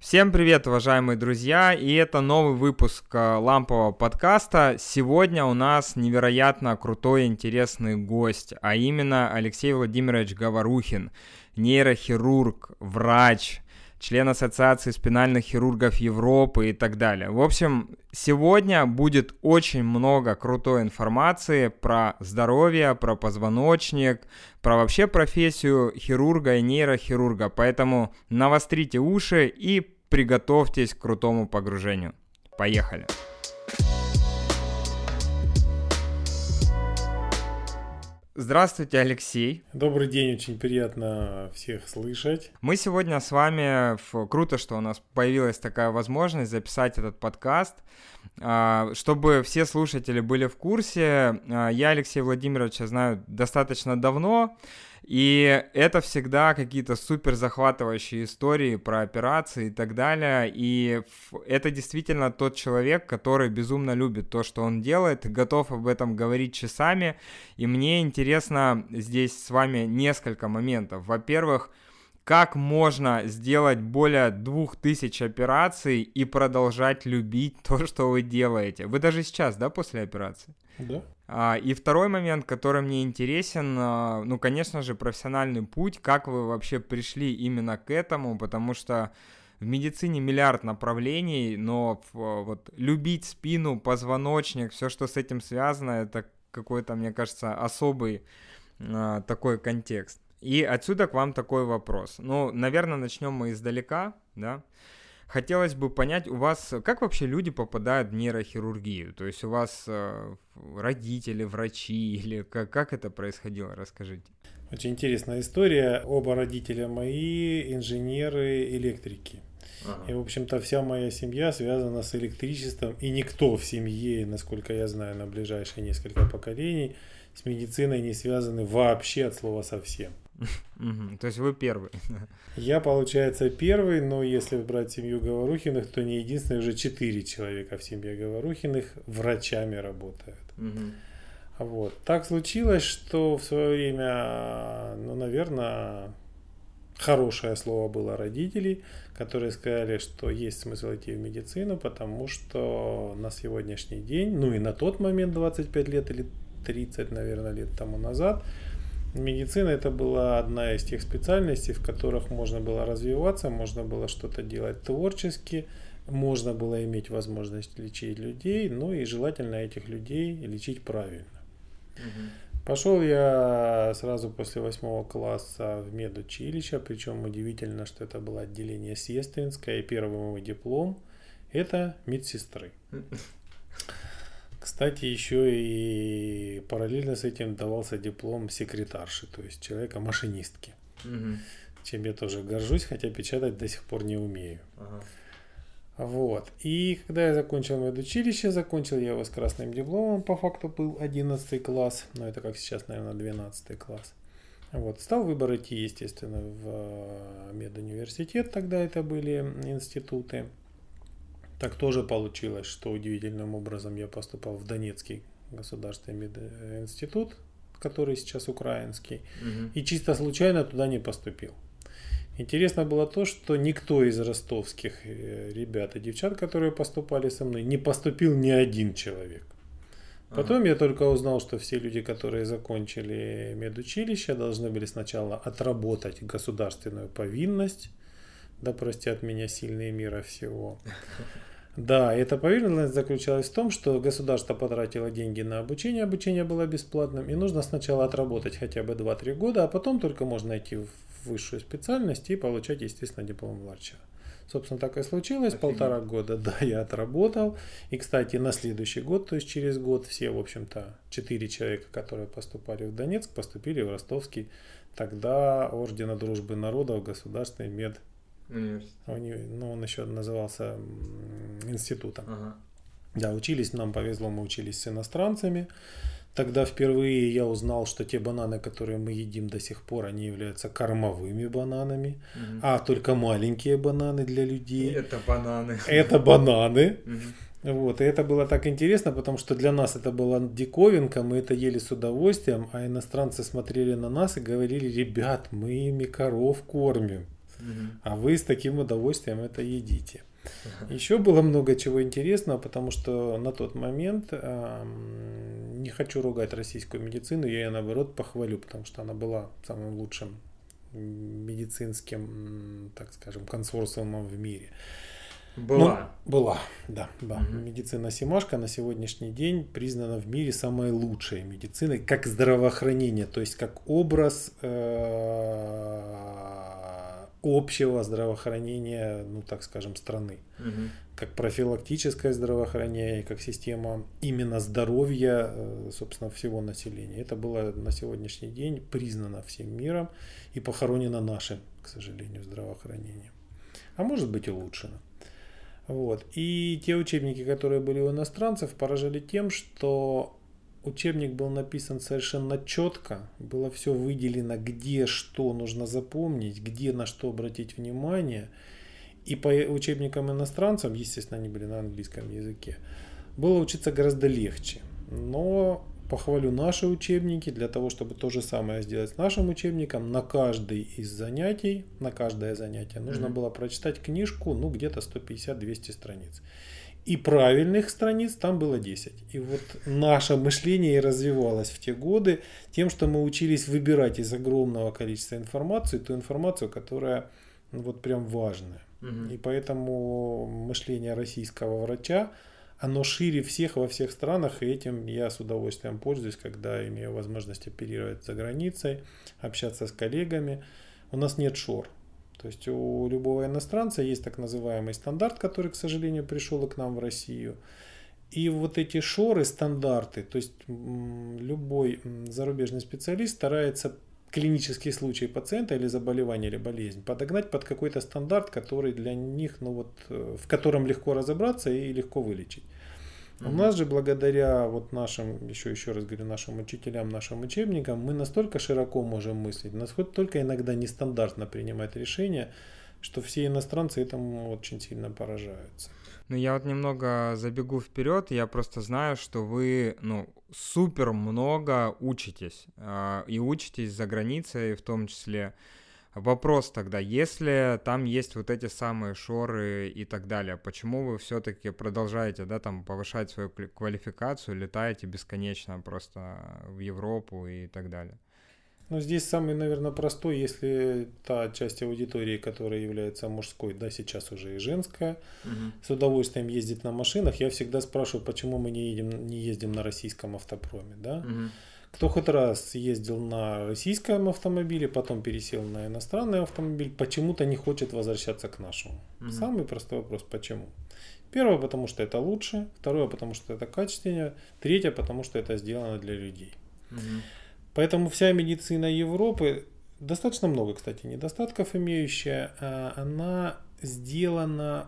Всем привет, уважаемые друзья, и это новый выпуск э, лампового подкаста. Сегодня у нас невероятно крутой, интересный гость, а именно Алексей Владимирович Говорухин, нейрохирург, врач, член Ассоциации спинальных хирургов Европы и так далее. В общем, сегодня будет очень много крутой информации про здоровье, про позвоночник, про вообще профессию хирурга и нейрохирурга. Поэтому навострите уши и приготовьтесь к крутому погружению. Поехали! Здравствуйте, Алексей. Добрый день, очень приятно всех слышать. Мы сегодня с вами, круто, что у нас появилась такая возможность записать этот подкаст. А, чтобы все слушатели были в курсе, а, я Алексея Владимировича знаю достаточно давно, и это всегда какие-то супер захватывающие истории про операции и так далее. И это действительно тот человек, который безумно любит то, что он делает, готов об этом говорить часами. И мне интересно здесь с вами несколько моментов. Во-первых, как можно сделать более двух тысяч операций и продолжать любить то, что вы делаете? Вы даже сейчас, да, после операции? Да. А, и второй момент, который мне интересен, а, ну, конечно же, профессиональный путь, как вы вообще пришли именно к этому, потому что в медицине миллиард направлений, но вот любить спину, позвоночник, все, что с этим связано, это какой-то, мне кажется, особый а, такой контекст. И отсюда к вам такой вопрос. Ну, наверное, начнем мы издалека, да. Хотелось бы понять, у вас как вообще люди попадают в нейрохирургию? То есть у вас э, родители, врачи или как, как это происходило? Расскажите. Очень интересная история. Оба родителя мои инженеры, электрики. Ага. И, в общем-то, вся моя семья связана с электричеством, и никто в семье, насколько я знаю, на ближайшие несколько поколений с медициной не связаны вообще от слова совсем. То есть вы первый. Я, получается, первый, но если брать семью Говорухиных, то не единственный, уже четыре человека в семье Говорухиных врачами работают. Вот. Так случилось, что в свое время, ну, наверное, хорошее слово было родителей, которые сказали, что есть смысл идти в медицину, потому что на сегодняшний день, ну и на тот момент, 25 лет или 30, наверное, лет тому назад, Медицина это была одна из тех специальностей, в которых можно было развиваться, можно было что-то делать творчески, можно было иметь возможность лечить людей, ну и желательно этих людей лечить правильно. Угу. Пошел я сразу после восьмого класса в медучилище, причем удивительно, что это было отделение сестринское, и первый мой диплом это медсестры. Кстати, еще и параллельно с этим давался диплом секретарши, то есть человека-машинистки. Угу. Чем я тоже горжусь, хотя печатать до сих пор не умею. Ага. Вот. И когда я закончил медучилище, закончил я его с красным дипломом, по факту был 11 класс, но это как сейчас, наверное, 12 класс. Вот. Стал выбор идти, естественно, в э, медуниверситет, тогда это были институты. Так тоже получилось, что удивительным образом я поступал в Донецкий государственный институт, который сейчас украинский, угу. и чисто случайно туда не поступил. Интересно было то, что никто из ростовских э, ребят и девчат, которые поступали со мной, не поступил ни один человек. Потом ага. я только узнал, что все люди, которые закончили медучилище, должны были сначала отработать государственную повинность, да простят меня сильные мира всего. Да, эта повинность заключалась в том, что государство потратило деньги на обучение, обучение было бесплатным, и нужно сначала отработать хотя бы 2-3 года, а потом только можно идти в высшую специальность и получать, естественно, диплом врача. Собственно, так и случилось. Офигеть. Полтора года, да, я отработал. И, кстати, на следующий год, то есть через год, все, в общем-то, четыре человека, которые поступали в Донецк, поступили в Ростовский, тогда Ордена Дружбы Народов, Государственный мед Университет. Ну, он еще назывался институтом. Ага. Да, учились, нам повезло, мы учились с иностранцами. Тогда впервые я узнал, что те бананы, которые мы едим до сих пор, они являются кормовыми бананами, угу. а только маленькие бананы для людей. Это бананы. Это бананы. Угу. Вот, и это было так интересно, потому что для нас это была диковинка, мы это ели с удовольствием, а иностранцы смотрели на нас и говорили, ребят, мы ими коров кормим. А вы с таким удовольствием это едите. Еще было много чего интересного, потому что на тот момент э, не хочу ругать российскую медицину, я ее наоборот похвалю, потому что она была самым лучшим медицинским, так скажем, консорциумом в мире. Была. Ну, была, да. да. Угу. Медицина Симашка на сегодняшний день признана в мире самой лучшей медициной, как здравоохранение, то есть как образ э, общего здравоохранения, ну так скажем, страны. Угу. Как профилактическое здравоохранение, как система именно здоровья, э, собственно, всего населения. Это было на сегодняшний день признано всем миром и похоронено нашим, к сожалению, здравоохранением. А может быть улучшено. Вот. И те учебники, которые были у иностранцев, поражали тем, что учебник был написан совершенно четко, было все выделено, где что нужно запомнить, где на что обратить внимание. И по учебникам иностранцам, естественно, они были на английском языке, было учиться гораздо легче. Но похвалю наши учебники для того, чтобы то же самое сделать с нашим учебником. На каждый из занятий, на каждое занятие нужно mm-hmm. было прочитать книжку, ну где-то 150-200 страниц. И правильных страниц там было 10. И вот наше мышление и развивалось в те годы тем, что мы учились выбирать из огромного количества информации ту информацию, которая ну, вот прям важная. Угу. И поэтому мышление российского врача, оно шире всех во всех странах, и этим я с удовольствием пользуюсь, когда имею возможность оперировать за границей, общаться с коллегами. У нас нет шор. То есть у любого иностранца есть так называемый стандарт, который, к сожалению, пришел и к нам в Россию. И вот эти шоры, стандарты, то есть любой зарубежный специалист старается клинический случай пациента или заболевание или болезнь подогнать под какой-то стандарт, который для них, ну вот, э, в котором легко разобраться и легко вылечить. У нас же благодаря вот нашим, еще еще раз говорю, нашим учителям, нашим учебникам, мы настолько широко можем мыслить, насколько только иногда нестандартно принимать решения, что все иностранцы этому очень сильно поражаются. Ну, я вот немного забегу вперед, я просто знаю, что вы, ну, супер много учитесь, э, и учитесь за границей в том числе. Вопрос тогда, если там есть вот эти самые шоры и так далее, почему вы все-таки продолжаете, да, там повышать свою квалификацию, летаете бесконечно просто в Европу и так далее? Ну, здесь самый, наверное, простой, если та часть аудитории, которая является мужской, да, сейчас уже и женская, угу. с удовольствием ездит на машинах, я всегда спрашиваю, почему мы не, едем, не ездим на российском автопроме, да. Угу. Кто хоть раз ездил на российском автомобиле, потом пересел на иностранный автомобиль, почему-то не хочет возвращаться к нашему. Угу. Самый простой вопрос, почему? Первое, потому что это лучше, второе, потому что это качественнее, третье, потому что это сделано для людей. Угу. Поэтому вся медицина Европы, достаточно много, кстати, недостатков имеющая, а она сделана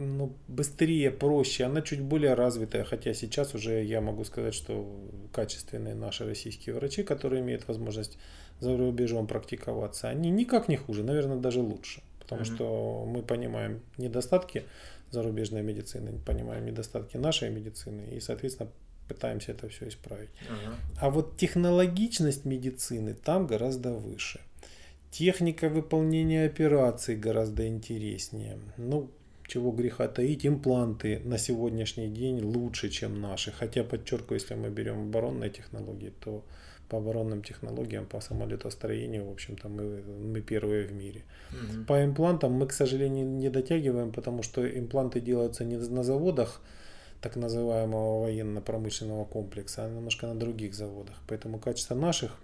ну, быстрее, проще, она чуть более развитая, хотя сейчас уже я могу сказать, что качественные наши российские врачи, которые имеют возможность за рубежом практиковаться, они никак не хуже, наверное, даже лучше, потому mm-hmm. что мы понимаем недостатки зарубежной медицины, понимаем недостатки нашей медицины и, соответственно, пытаемся это все исправить. Ага. А вот технологичность медицины там гораздо выше. Техника выполнения операций гораздо интереснее. Ну, чего греха таить, импланты на сегодняшний день лучше, чем наши. Хотя, подчеркиваю, если мы берем оборонные технологии, то по оборонным технологиям, по самолетостроению, в общем-то, мы, мы первые в мире. Угу. По имплантам мы, к сожалению, не дотягиваем, потому что импланты делаются не на заводах, так называемого военно-промышленного комплекса, а немножко на других заводах. Поэтому качество наших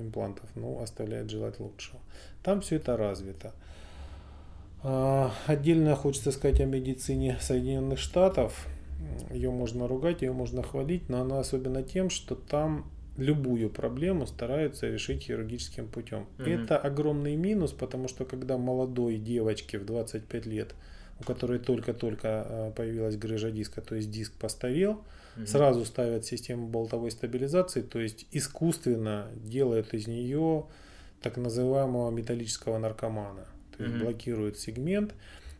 имплантов ну, оставляет желать лучшего. Там все это развито. А, отдельно хочется сказать о медицине Соединенных Штатов. Ее можно ругать, ее можно хвалить, но она особенно тем, что там любую проблему стараются решить хирургическим путем. Угу. Это огромный минус, потому что когда молодой девочке в 25 лет у которой только-только э, появилась грыжа диска, то есть диск постарел, угу. сразу ставят систему болтовой стабилизации, то есть искусственно делают из нее так называемого металлического наркомана, то есть угу. блокируют сегмент.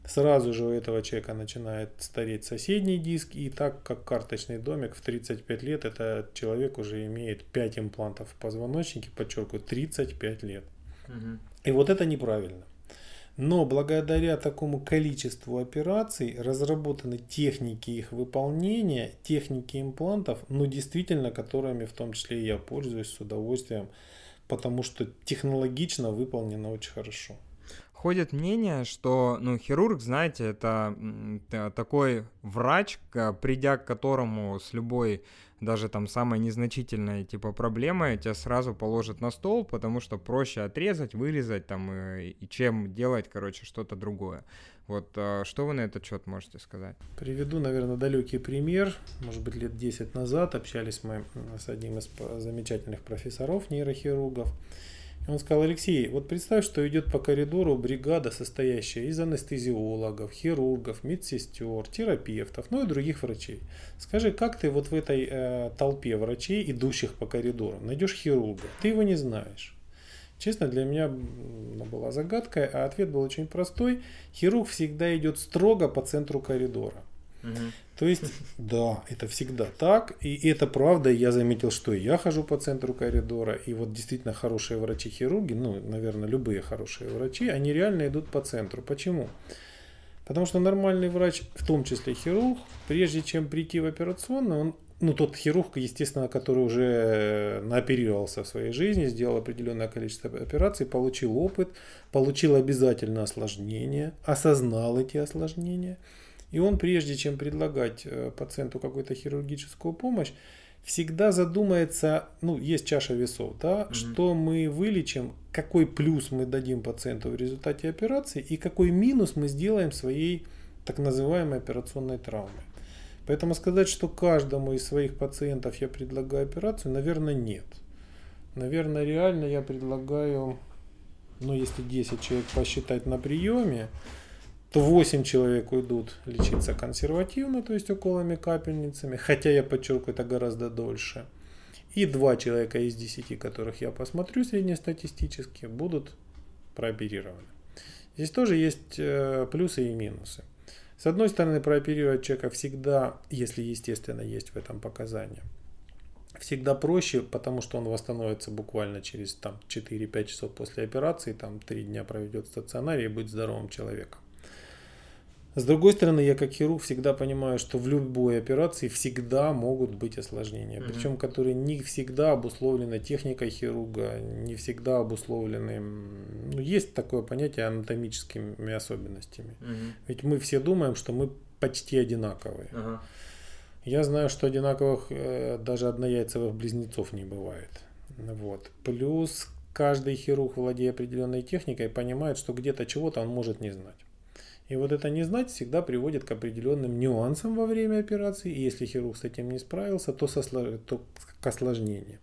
Сразу же у этого человека начинает стареть соседний диск, и так как карточный домик в 35 лет, этот человек уже имеет 5 имплантов в позвоночнике, подчеркиваю, 35 лет. Угу. И вот это неправильно. Но благодаря такому количеству операций разработаны техники их выполнения, техники имплантов, ну действительно, которыми в том числе я пользуюсь с удовольствием, потому что технологично выполнено очень хорошо ходит мнение, что, ну, хирург, знаете, это такой врач, придя к которому с любой даже там самой незначительной типа проблемой тебя сразу положат на стол, потому что проще отрезать, вырезать там и, и чем делать, короче, что-то другое. Вот а, что вы на этот счет можете сказать? Приведу, наверное, далекий пример. Может быть, лет 10 назад общались мы с одним из замечательных профессоров, нейрохирургов. Он сказал, Алексей, вот представь, что идет по коридору бригада, состоящая из анестезиологов, хирургов, медсестер, терапевтов, ну и других врачей. Скажи, как ты вот в этой э, толпе врачей, идущих по коридору, найдешь хирурга? Ты его не знаешь. Честно, для меня была загадка, а ответ был очень простой. Хирург всегда идет строго по центру коридора. То есть, да, это всегда так. И это правда. Я заметил, что я хожу по центру коридора. И вот действительно хорошие врачи-хирурги, ну, наверное, любые хорошие врачи, они реально идут по центру. Почему? Потому что нормальный врач, в том числе хирург, прежде чем прийти в операционную, он, ну, тот хирург, естественно, который уже наоперировался в своей жизни, сделал определенное количество операций, получил опыт, получил обязательно осложнения, осознал эти осложнения – и он, прежде чем предлагать э, пациенту какую-то хирургическую помощь, всегда задумается, ну, есть чаша весов, да, mm что мы вылечим, какой плюс мы дадим пациенту в результате операции и какой минус мы сделаем своей так называемой операционной травмой. Поэтому сказать, что каждому из своих пациентов я предлагаю операцию, наверное, нет. Наверное, реально я предлагаю, ну, если 10 человек посчитать на приеме, то 8 человек уйдут лечиться консервативно, то есть уколами капельницами, хотя я подчеркиваю, это гораздо дольше. И 2 человека из 10, которых я посмотрю среднестатистически, будут прооперированы. Здесь тоже есть э, плюсы и минусы. С одной стороны, прооперировать человека всегда, если естественно есть в этом показания, всегда проще, потому что он восстановится буквально через там, 4-5 часов после операции, там 3 дня проведет в стационаре и будет здоровым человеком. С другой стороны, я как хирург всегда понимаю, что в любой операции всегда могут быть осложнения, mm-hmm. причем которые не всегда обусловлены техникой хирурга, не всегда обусловлены, ну, есть такое понятие анатомическими особенностями. Mm-hmm. Ведь мы все думаем, что мы почти одинаковые. Uh-huh. Я знаю, что одинаковых э, даже однояйцевых близнецов не бывает. Вот. Плюс каждый хирург, владея определенной техникой, понимает, что где-то чего-то он может не знать. И вот это не знать всегда приводит к определенным нюансам во время операции. И если хирург с этим не справился, то, со, то к осложнениям.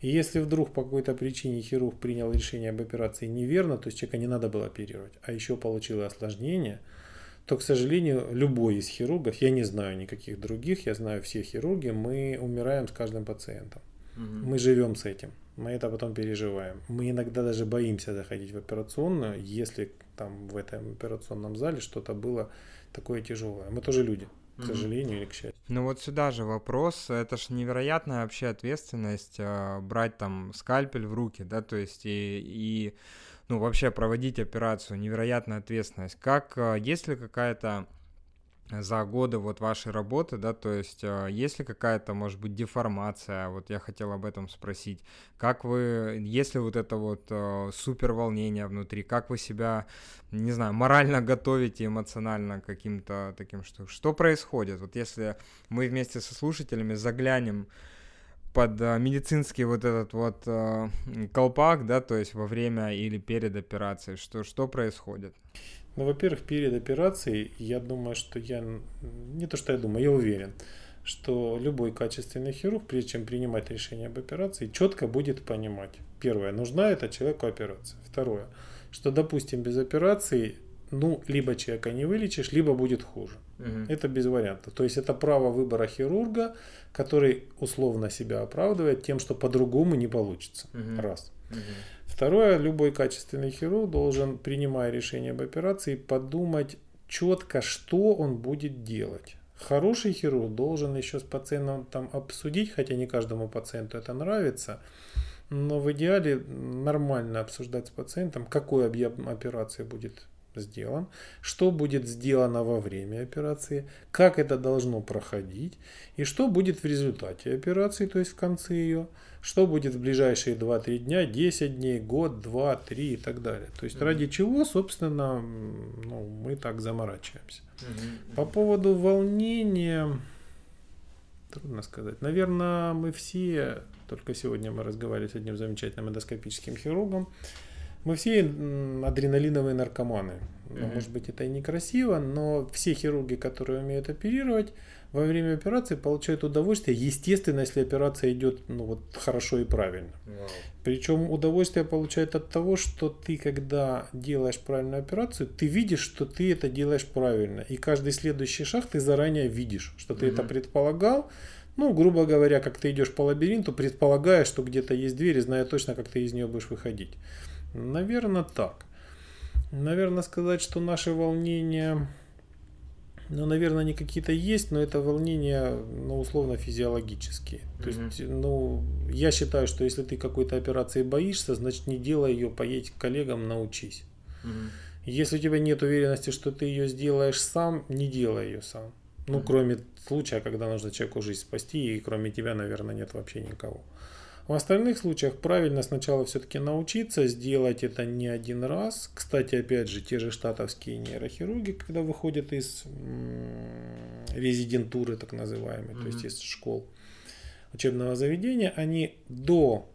И если вдруг по какой-то причине хирург принял решение об операции неверно, то есть человека не надо было оперировать, а еще получил осложнение, то, к сожалению, любой из хирургов, я не знаю никаких других, я знаю все хирурги, мы умираем с каждым пациентом. Угу. Мы живем с этим, мы это потом переживаем. Мы иногда даже боимся заходить в операционную, если там в этом операционном зале что-то было такое тяжелое. Мы тоже люди, к сожалению или к счастью. Ну вот сюда же вопрос, это же невероятная вообще ответственность э, брать там скальпель в руки, да, то есть и, и ну вообще проводить операцию, невероятная ответственность. Как, э, есть ли какая-то за годы вот вашей работы, да, то есть э, есть ли какая-то, может быть, деформация, вот я хотел об этом спросить, как вы, если вот это вот э, супер волнение внутри, как вы себя, не знаю, морально готовите, эмоционально каким-то таким, что, что происходит, вот если мы вместе со слушателями заглянем под э, медицинский вот этот вот э, колпак, да, то есть во время или перед операцией, что, что происходит? Ну, во-первых, перед операцией, я думаю, что я, не то что я думаю, я уверен, что любой качественный хирург, прежде чем принимать решение об операции, четко будет понимать. Первое, нужна это человеку операция. Второе, что, допустим, без операции, ну, либо человека не вылечишь, либо будет хуже. Угу. Это без вариантов. То есть это право выбора хирурга, который условно себя оправдывает тем, что по-другому не получится. Угу. Раз. Угу. Второе, любой качественный хирург должен, принимая решение об операции, подумать четко, что он будет делать. Хороший хирург должен еще с пациентом там обсудить, хотя не каждому пациенту это нравится, но в идеале нормально обсуждать с пациентом, какой объем операции будет сделан, что будет сделано во время операции, как это должно проходить и что будет в результате операции, то есть в конце ее, что будет в ближайшие 2-3 дня, 10 дней, год, 2, 3 и так далее. То есть mm-hmm. ради чего, собственно, ну, мы так заморачиваемся. Mm-hmm. По поводу волнения, трудно сказать. Наверное, мы все, только сегодня мы разговаривали с одним замечательным эндоскопическим хирургом, мы все адреналиновые наркоманы. Mm-hmm. Может быть, это и некрасиво, но все хирурги, которые умеют оперировать, во время операции получают удовольствие, естественно, если операция идет ну, вот, хорошо и правильно. Wow. Причем удовольствие получают от того, что ты, когда делаешь правильную операцию, ты видишь, что ты это делаешь правильно. И каждый следующий шаг ты заранее видишь, что ты mm-hmm. это предполагал. Ну, грубо говоря, как ты идешь по лабиринту, предполагая, что где-то есть дверь, и зная точно, как ты из нее будешь выходить. Наверное, так. Наверное, сказать, что наши волнения, ну, наверное, они какие-то есть, но это волнения, ну, условно, физиологические. Mm-hmm. То есть, ну, я считаю, что если ты какой-то операции боишься, значит, не делай ее, поедь к коллегам, научись. Mm-hmm. Если у тебя нет уверенности, что ты ее сделаешь сам, не делай ее сам. Ну, mm-hmm. кроме случая, когда нужно человеку жизнь спасти, и кроме тебя, наверное, нет вообще никого. mm в остальных случаях правильно сначала все-таки научиться сделать это не один раз. Кстати, опять же, те же штатовские нейрохирурги, когда выходят из резидентуры, так называемой, mm-hmm. то есть из школ учебного заведения, они до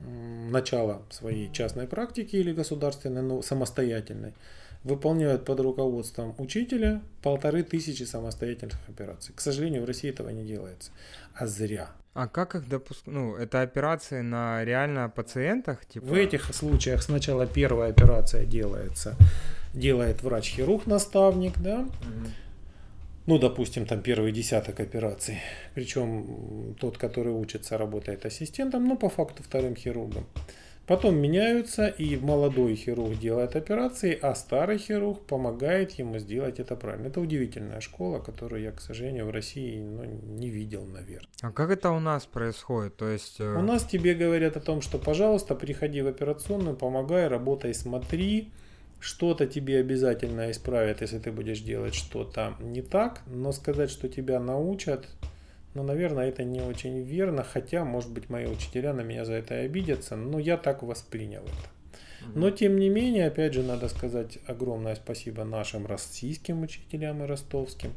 начала своей частной практики или государственной, но самостоятельной, выполняют под руководством учителя полторы тысячи самостоятельных операций. К сожалению, в России этого не делается. А зря. А как их допускать? Ну, это операции на реально пациентах? Типа... В этих случаях сначала первая операция делается, делает врач-хирург-наставник, да? Угу. Ну, допустим, там первый десяток операций. Причем тот, который учится, работает ассистентом, но по факту вторым хирургом. Потом меняются, и молодой хирург делает операции, а старый хирург помогает ему сделать это правильно. Это удивительная школа, которую я, к сожалению, в России ну, не видел, наверное. А как это у нас происходит? То есть... Э, у нас тебе говорят о том, что, пожалуйста, приходи в операционную, помогай, работай, смотри. Что-то тебе обязательно исправят, если ты будешь делать что-то не так, но сказать, что тебя научат, но, наверное, это не очень верно, хотя, может быть, мои учителя на меня за это и обидятся, но я так воспринял это. Но, тем не менее, опять же, надо сказать огромное спасибо нашим российским учителям и ростовским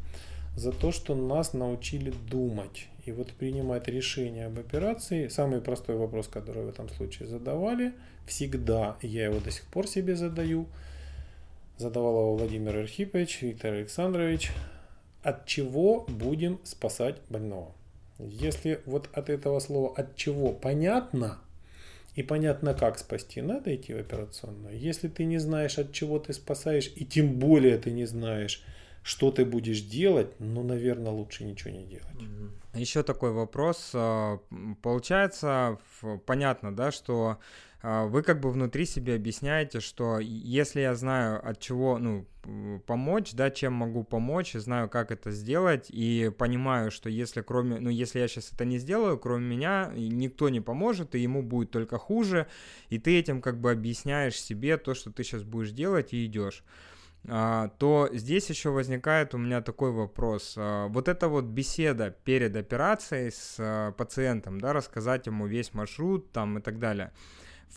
за то, что нас научили думать и вот принимать решения об операции. Самый простой вопрос, который в этом случае задавали, всегда, я его до сих пор себе задаю, задавал его Владимир Архипович, Виктор Александрович, от чего будем спасать больного. Если вот от этого слова от чего понятно, и понятно, как спасти, надо идти в операционную. Если ты не знаешь, от чего ты спасаешь, и тем более ты не знаешь, что ты будешь делать, ну, наверное, лучше ничего не делать. Еще такой вопрос. А, получается, понятно, да, что вы как бы внутри себе объясняете, что если я знаю, от чего, ну, помочь, да, чем могу помочь, знаю, как это сделать, и понимаю, что если кроме, ну, если я сейчас это не сделаю, кроме меня, никто не поможет, и ему будет только хуже, и ты этим как бы объясняешь себе то, что ты сейчас будешь делать, и идешь а, то здесь еще возникает у меня такой вопрос. А, вот эта вот беседа перед операцией с пациентом, да, рассказать ему весь маршрут там и так далее –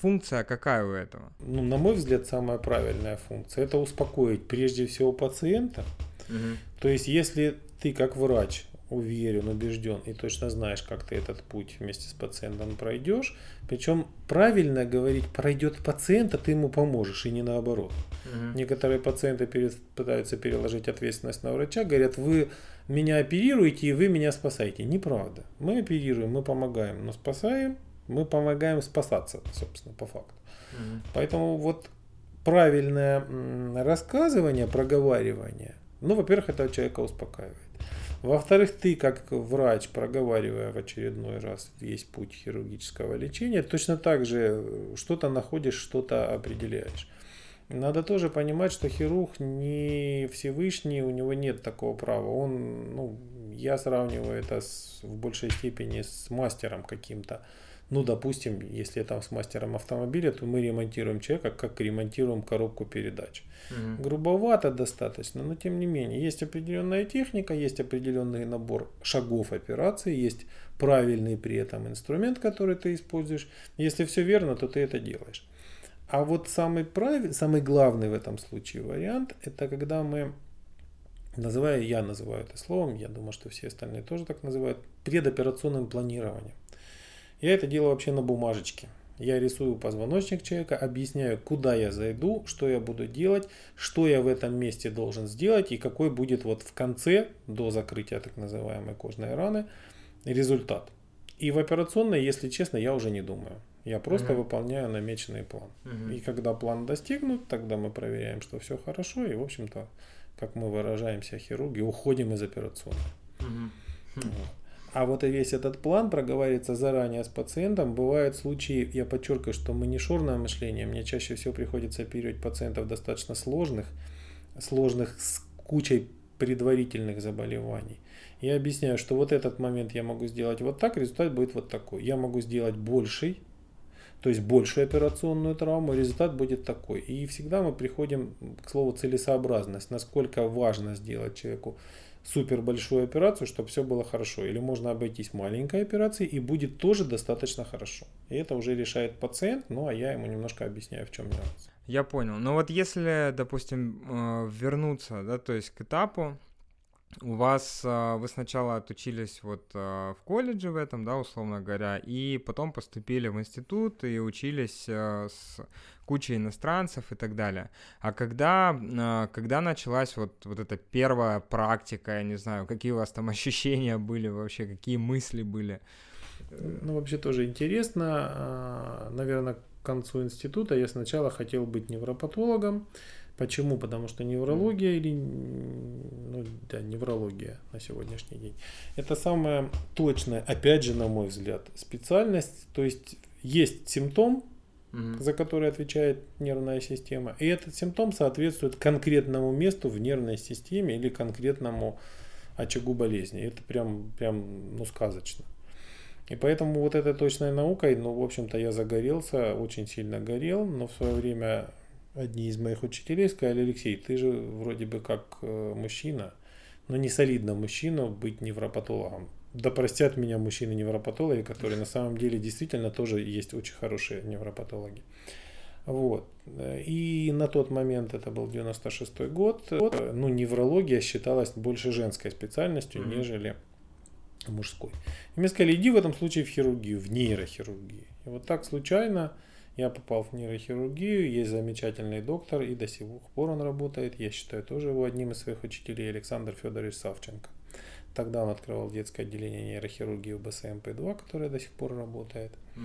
Функция какая у этого? Ну, на мой взгляд, самая правильная функция это успокоить прежде всего пациента. Угу. То есть, если ты как врач уверен, убежден и точно знаешь, как ты этот путь вместе с пациентом пройдешь. Причем правильно говорить, пройдет пациент, а ты ему поможешь, и не наоборот. Угу. Некоторые пациенты перед, пытаются переложить ответственность на врача, говорят, вы меня оперируете, и вы меня спасаете. Неправда. Мы оперируем, мы помогаем, но спасаем мы помогаем спасаться, собственно, по факту. Угу. Поэтому вот правильное рассказывание, проговаривание, ну, во-первых, это человека успокаивает. Во-вторых, ты как врач, проговаривая в очередной раз весь путь хирургического лечения, точно так же что-то находишь, что-то определяешь. Надо тоже понимать, что хирург не Всевышний, у него нет такого права. Он, ну, я сравниваю это с, в большей степени с мастером каким-то Ну, допустим, если я там с мастером автомобиля, то мы ремонтируем человека, как ремонтируем коробку передач. Угу. Грубовато достаточно, но тем не менее, есть определенная техника, есть определенный набор шагов операции, есть правильный при этом инструмент, который ты используешь. Если все верно, то ты это делаешь. А вот самый, прав... самый главный в этом случае вариант, это когда мы, называю, я называю это словом, я думаю, что все остальные тоже так называют, предоперационным планированием. Я это делаю вообще на бумажечке. Я рисую позвоночник человека, объясняю, куда я зайду, что я буду делать, что я в этом месте должен сделать и какой будет вот в конце, до закрытия так называемой кожной раны, результат. И в операционной, если честно, я уже не думаю. Я просто угу. выполняю намеченный план. Угу. И когда план достигнут, тогда мы проверяем, что все хорошо. И, в общем-то, как мы выражаемся, хирурги, уходим из операционной. Угу. Вот. А вот и весь этот план проговаривается заранее с пациентом. Бывают случаи, я подчеркиваю, что мы мышление. Мне чаще всего приходится оперировать пациентов достаточно сложных, сложных с кучей предварительных заболеваний. Я объясняю, что вот этот момент я могу сделать вот так, результат будет вот такой. Я могу сделать больший, то есть большую операционную травму, результат будет такой. И всегда мы приходим к слову целесообразность, насколько важно сделать человеку супер большую операцию, чтобы все было хорошо. Или можно обойтись маленькой операцией и будет тоже достаточно хорошо. И это уже решает пациент, ну а я ему немножко объясняю, в чем нюанс. Я понял. Но вот если, допустим, э, вернуться, да, то есть к этапу, у вас а, вы сначала отучились вот а, в колледже в этом, да, условно говоря, и потом поступили в институт и учились а, с кучей иностранцев и так далее. А когда, когда началась вот, вот эта первая практика, я не знаю, какие у вас там ощущения были вообще, какие мысли были? Ну, вообще тоже интересно. Наверное, концу института я сначала хотел быть невропатологом, Почему? Потому что неврология или ну, да, неврология на сегодняшний день. Это самая точная, опять же, на мой взгляд, специальность. То есть есть симптом, угу. за который отвечает нервная система, и этот симптом соответствует конкретному месту в нервной системе или конкретному очагу болезни. Это прям, прям ну, сказочно. И поэтому вот этой точной наукой, ну, в общем-то, я загорелся, очень сильно горел, но в свое время одни из моих учителей сказали, Алексей, ты же вроде бы как э, мужчина, но не солидно мужчина быть невропатологом. Да простят меня мужчины-невропатологи, которые на самом деле действительно тоже есть очень хорошие невропатологи. Вот. И на тот момент, это был 96 год, ну, неврология считалась больше женской специальностью, mm-hmm. нежели мужской. И мне сказали, иди в этом случае в хирургию, в нейрохирургию. И вот так случайно я попал в нейрохирургию, есть замечательный доктор, и до сих пор он работает. Я считаю тоже его одним из своих учителей, Александр Федорович Савченко. Тогда он открывал детское отделение нейрохирургии в БСМП-2, которое до сих пор работает. Угу.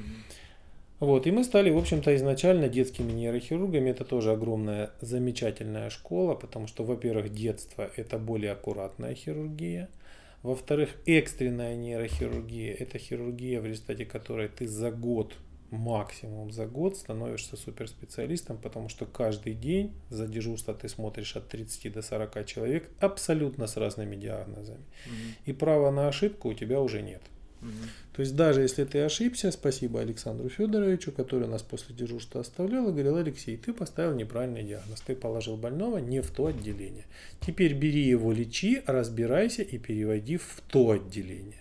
Вот, и мы стали, в общем-то, изначально детскими нейрохирургами. Это тоже огромная, замечательная школа, потому что, во-первых, детство – это более аккуратная хирургия. Во-вторых, экстренная нейрохирургия – это хирургия, в результате которой ты за год максимум за год становишься суперспециалистом, потому что каждый день за дежурство ты смотришь от 30 до 40 человек абсолютно с разными диагнозами. Угу. И права на ошибку у тебя уже нет. Угу. То есть даже если ты ошибся, спасибо Александру Федоровичу, который нас после дежурства оставлял, и говорил, Алексей, ты поставил неправильный диагноз, ты положил больного не в то отделение. Теперь бери его, лечи, разбирайся и переводи в то отделение.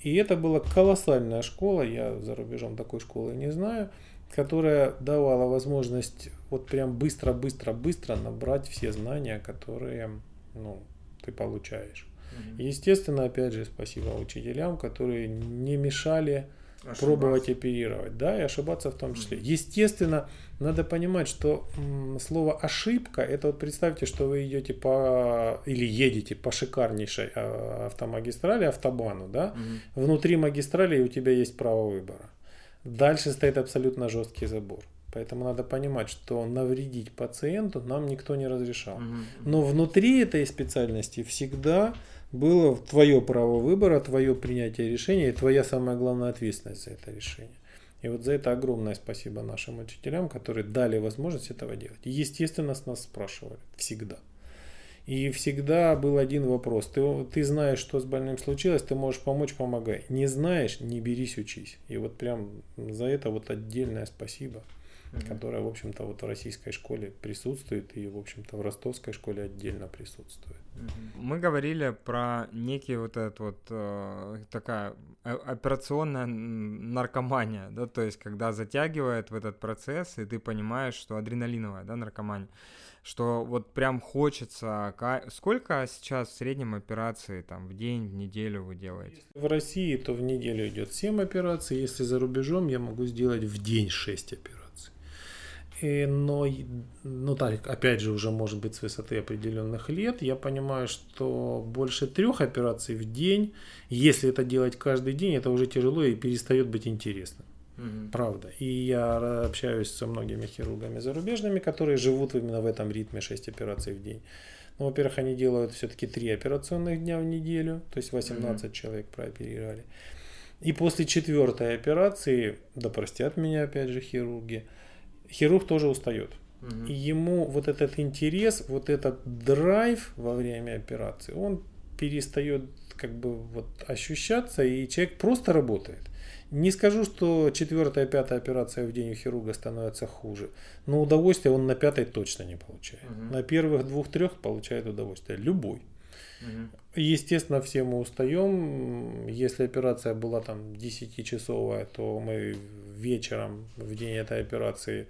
И это была колоссальная школа, я за рубежом такой школы не знаю, которая давала возможность вот прям быстро-быстро-быстро набрать все знания, которые ну, ты получаешь. Угу. Естественно, опять же, спасибо учителям, которые не мешали ошибаться. пробовать оперировать, да, и ошибаться в том числе. Естественно, надо понимать, что м, слово ошибка, это вот представьте, что вы идете по или едете по шикарнейшей а, автомагистрали, автобану, да, угу. внутри магистрали у тебя есть право выбора. Дальше стоит абсолютно жесткий забор. Поэтому надо понимать, что навредить пациенту нам никто не разрешал. Угу. Но внутри этой специальности всегда было твое право выбора, твое принятие решения и твоя самая главная ответственность за это решение. И вот за это огромное спасибо нашим учителям, которые дали возможность этого делать. естественно, с нас спрашивали всегда. И всегда был один вопрос. Ты, ты знаешь, что с больным случилось, ты можешь помочь, помогай. Не знаешь, не берись, учись. И вот прям за это вот отдельное спасибо mm-hmm. которая, в общем-то, вот в российской школе присутствует и, в общем-то, в ростовской школе отдельно присутствует. Мы говорили про некий вот этот вот э, такая операционная наркомания, да, то есть когда затягивает в этот процесс, и ты понимаешь, что адреналиновая, да, наркомания, что вот прям хочется... Сколько сейчас в среднем операций там в день, в неделю вы делаете? В России то в неделю идет 7 операций, если за рубежом я могу сделать в день 6 операций. Но, ну так, опять же, уже может быть с высоты определенных лет, я понимаю, что больше трех операций в день, если это делать каждый день, это уже тяжело и перестает быть интересным. Угу. Правда. И я общаюсь со многими хирургами зарубежными, которые живут именно в этом ритме 6 операций в день. Ну, во-первых, они делают все-таки 3 операционных дня в неделю, то есть 18 угу. человек прооперировали. И после четвертой операции, да простят меня опять же хирурги, хирург тоже устает. Угу. И ему вот этот интерес, вот этот драйв во время операции, он перестает как бы вот ощущаться, и человек просто работает. Не скажу, что четвертая, пятая операция в день у хирурга становится хуже, но удовольствие он на пятой точно не получает. Угу. На первых двух-трех получает удовольствие. Любой. Угу. Естественно, все мы устаем. Если операция была там 10-часовая, то мы вечером в день этой операции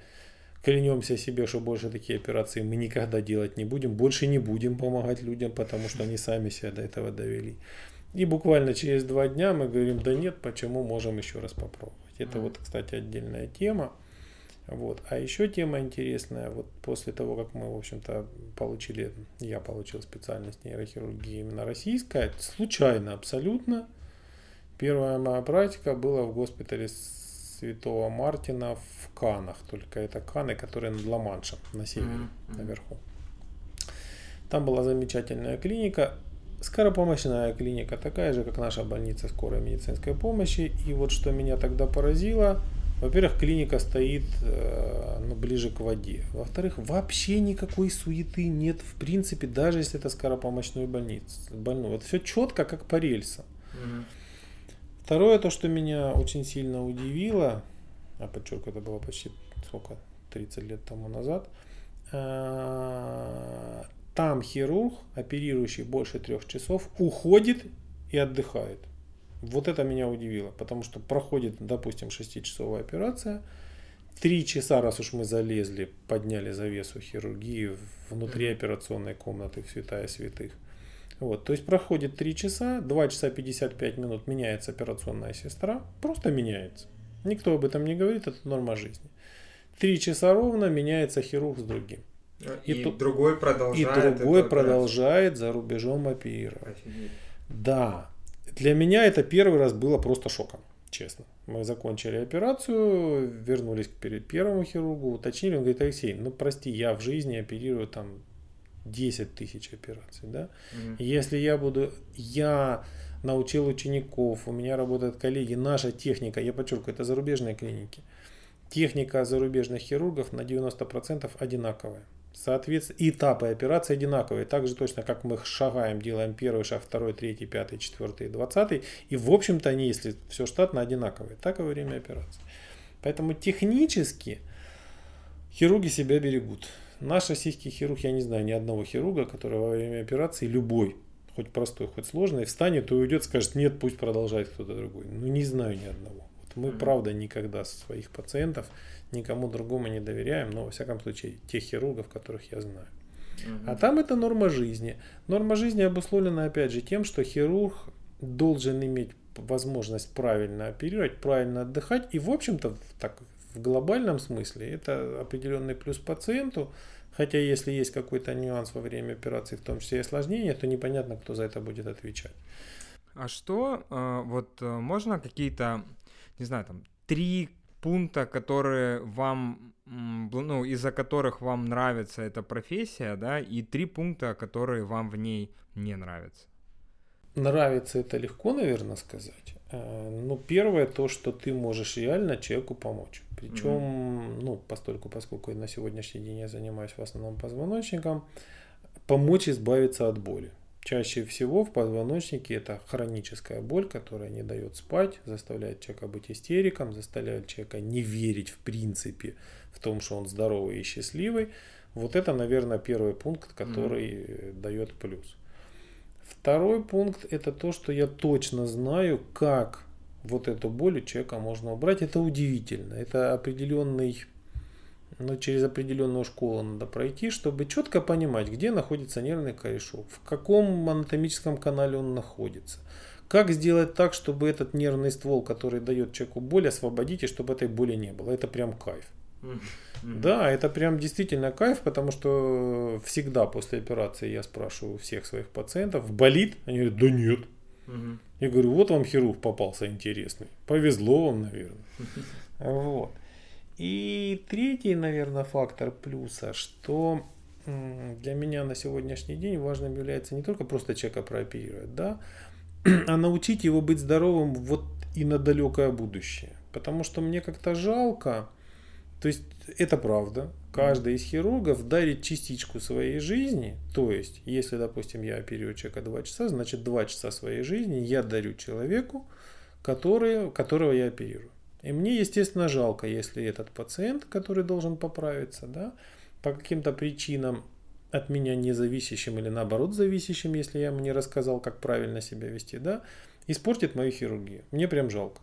клянемся себе, что больше такие операции мы никогда делать не будем, больше не будем помогать людям, потому что они сами себя до этого довели. И буквально через два дня мы говорим, да нет, почему можем еще раз попробовать. Это вот, кстати, отдельная тема. Вот. А еще тема интересная, вот после того, как мы, в общем-то, получили, я получил специальность нейрохирургии именно российская, случайно абсолютно, первая моя практика была в госпитале Святого Мартина в Канах. Только это Каны, которые над Ла-Маншем на севере, mm-hmm. наверху. Там была замечательная клиника. Скоропомощная клиника, такая же, как наша больница скорой медицинской помощи. И вот что меня тогда поразило, во-первых, клиника стоит э, ну, ближе к воде. Во-вторых, вообще никакой суеты нет, в принципе, даже если это скоропомощная больница. Больной. Вот все четко, как по рельсам. Угу. Второе, то, что меня очень сильно удивило, а подчеркиваю, это было почти сколько, 30 лет тому назад, э, там хирург, оперирующий больше трех часов, уходит и отдыхает. Вот это меня удивило, потому что проходит, допустим, 6-часовая операция, три часа, раз уж мы залезли, подняли завесу хирургии внутри операционной комнаты в святая святых, вот, то есть проходит 3 часа, 2 часа 55 минут меняется операционная сестра, просто меняется. Никто об этом не говорит, это норма жизни. 3 часа ровно меняется хирург с другим. И, и то, другой продолжает. И другой продолжает за рубежом оперировать. Офигеть. Да. Для меня это первый раз было просто шоком, честно. Мы закончили операцию, вернулись к первому хирургу, уточнили, он говорит, Алексей, ну прости, я в жизни оперирую там 10 тысяч операций, да. Mm-hmm. Если я буду, я научил учеников, у меня работают коллеги, наша техника, я подчеркиваю, это зарубежные клиники, техника зарубежных хирургов на 90% одинаковая. Соответственно, этапы операции одинаковые. Так же точно, как мы шагаем, делаем первый шаг, второй, третий, пятый, четвертый, двадцатый. И в общем-то они, если все штатно, одинаковые. Так и во время операции. Поэтому технически хирурги себя берегут. Наш российский хирург, я не знаю ни одного хирурга, который во время операции любой, хоть простой, хоть сложный, встанет и уйдет, скажет, нет, пусть продолжает кто-то другой. Ну, не знаю ни одного. Вот мы, правда, никогда своих пациентов никому другому не доверяем, но, во всяком случае, тех хирургов, которых я знаю. А там это норма жизни. Норма жизни обусловлена, опять же, тем, что хирург должен иметь возможность правильно оперировать, правильно отдыхать. И, в общем-то, так, в глобальном смысле это определенный плюс пациенту, хотя если есть какой-то нюанс во время операции, в том числе и осложнения, то непонятно, кто за это будет отвечать. А что, э, вот э, можно какие-то, не знаю, там, три пункта, которые вам, ну, из-за которых вам нравится эта профессия, да, и три пункта, которые вам в ней не нравятся? Нравится это легко, наверное, сказать. Э, ну, первое то, что ты можешь реально человеку помочь. Причем, mm-hmm. ну, постольку, поскольку на сегодняшний день я занимаюсь в основном позвоночником, помочь избавиться от боли. Чаще всего в позвоночнике это хроническая боль, которая не дает спать, заставляет человека быть истериком, заставляет человека не верить в принципе в том, что он здоровый и счастливый. Вот это, наверное, первый пункт, который mm-hmm. дает плюс. Второй пункт это то, что я точно знаю, как вот эту боль у человека можно убрать. Это удивительно. Это определенный но через определенную школу надо пройти, чтобы четко понимать, где находится нервный корешок, в каком анатомическом канале он находится. Как сделать так, чтобы этот нервный ствол, который дает человеку боль, освободить, и чтобы этой боли не было. Это прям кайф. Mm-hmm. Да, это прям действительно кайф, потому что всегда после операции я спрашиваю всех своих пациентов, болит? Они говорят, да нет. Mm-hmm. Я говорю, вот вам хирург попался интересный. Повезло вам, наверное. Вот. И третий, наверное, фактор плюса, что для меня на сегодняшний день важным является не только просто человека прооперировать, да, а научить его быть здоровым вот и на далекое будущее. Потому что мне как-то жалко, то есть это правда, каждый из хирургов дарит частичку своей жизни, то есть если, допустим, я оперирую человека 2 часа, значит 2 часа своей жизни я дарю человеку, который, которого я оперирую. И мне, естественно, жалко, если этот пациент, который должен поправиться, да, по каким-то причинам от меня независящим или наоборот зависящим, если я ему не рассказал, как правильно себя вести, да, испортит мою хирургию. Мне прям жалко.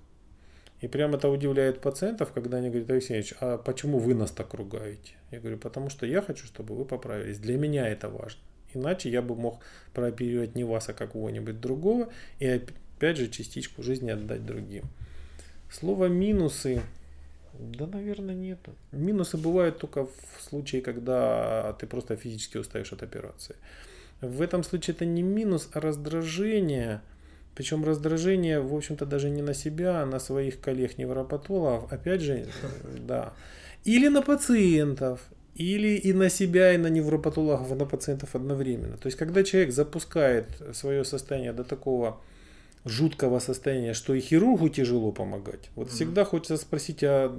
И прям это удивляет пациентов, когда они говорят, Алексей Ильич, а почему вы нас так ругаете? Я говорю, потому что я хочу, чтобы вы поправились. Для меня это важно. Иначе я бы мог прооперировать не вас, а какого-нибудь другого, и опять же частичку жизни отдать другим. Слово минусы, да, наверное, нет. Минусы бывают только в случае, когда ты просто физически устаешь от операции. В этом случае это не минус, а раздражение. Причем раздражение, в общем-то, даже не на себя, а на своих коллег-невропатологов. Опять же, да. Или на пациентов, или и на себя, и на невропатологов, и на пациентов одновременно. То есть, когда человек запускает свое состояние до такого жуткого состояния, что и хирургу тяжело помогать. Вот mm-hmm. всегда хочется спросить, а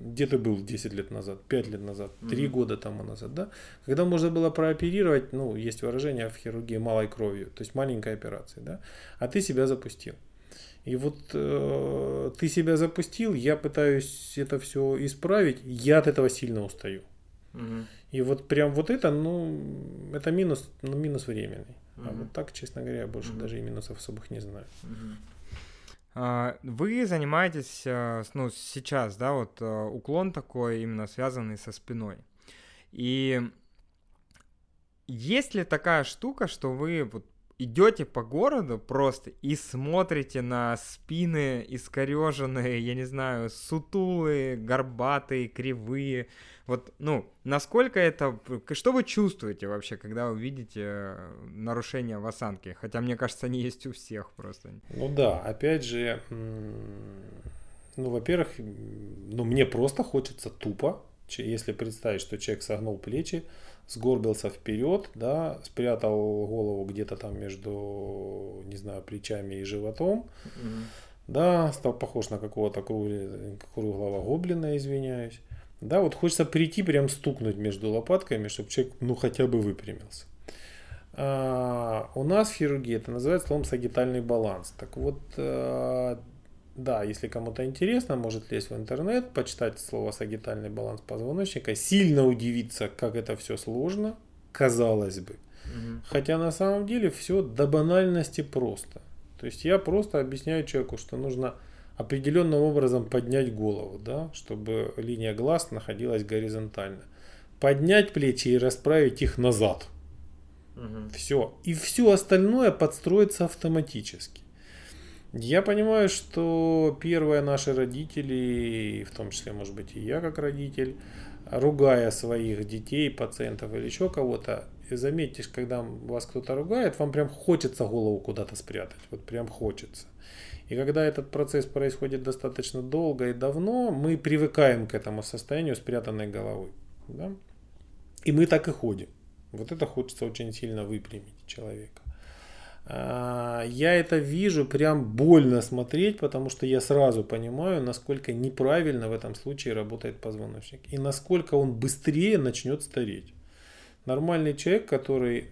где ты был 10 лет назад, 5 лет назад, 3 mm-hmm. года тому назад, да? Когда можно было прооперировать, ну, есть выражение в хирургии малой кровью, то есть маленькой операции, да? А ты себя запустил. И вот э, ты себя запустил, я пытаюсь это все исправить, я от этого сильно устаю. Угу. И вот прям вот это, ну, это минус, ну, минус временный. А вот так, честно говоря, я больше даже и минусов особых не знаю. А, вы занимаетесь, э, ну, сейчас, да, вот э, уклон такой именно связанный со спиной. И есть ли такая штука, что вы вот идете по городу просто и смотрите на спины искореженные, я не знаю, сутулые, горбатые, кривые. Вот, ну, насколько это... Что вы чувствуете вообще, когда вы видите нарушения в осанке? Хотя, мне кажется, они есть у всех просто. Ну да, опять же, ну, во-первых, ну, мне просто хочется тупо, если представить, что человек согнул плечи, сгорбился вперед, да, спрятал голову где-то там между, не знаю, плечами и животом, mm-hmm. да, стал похож на какого-то круглого гоблина, извиняюсь. Да, вот хочется прийти, прям стукнуть между лопатками, чтобы человек, ну, хотя бы выпрямился. А, у нас в хирургии это называется сагитальный баланс. Так вот, а, да, если кому-то интересно, может лезть в интернет, почитать слово сагитальный баланс позвоночника, сильно удивиться, как это все сложно, казалось бы. Угу. Хотя на самом деле все до банальности просто. То есть я просто объясняю человеку, что нужно определенным образом поднять голову, да, чтобы линия глаз находилась горизонтально. Поднять плечи и расправить их назад. Угу. Все. И все остальное подстроится автоматически. Я понимаю, что первые наши родители, в том числе, может быть, и я как родитель, ругая своих детей, пациентов или еще кого-то, заметьте, когда вас кто-то ругает, вам прям хочется голову куда-то спрятать. Вот прям хочется. И когда этот процесс происходит достаточно долго и давно, мы привыкаем к этому состоянию спрятанной головы. Да? И мы так и ходим. Вот это хочется очень сильно выпрямить человека. А, я это вижу, прям больно смотреть, потому что я сразу понимаю, насколько неправильно в этом случае работает позвоночник и насколько он быстрее начнет стареть. Нормальный человек, который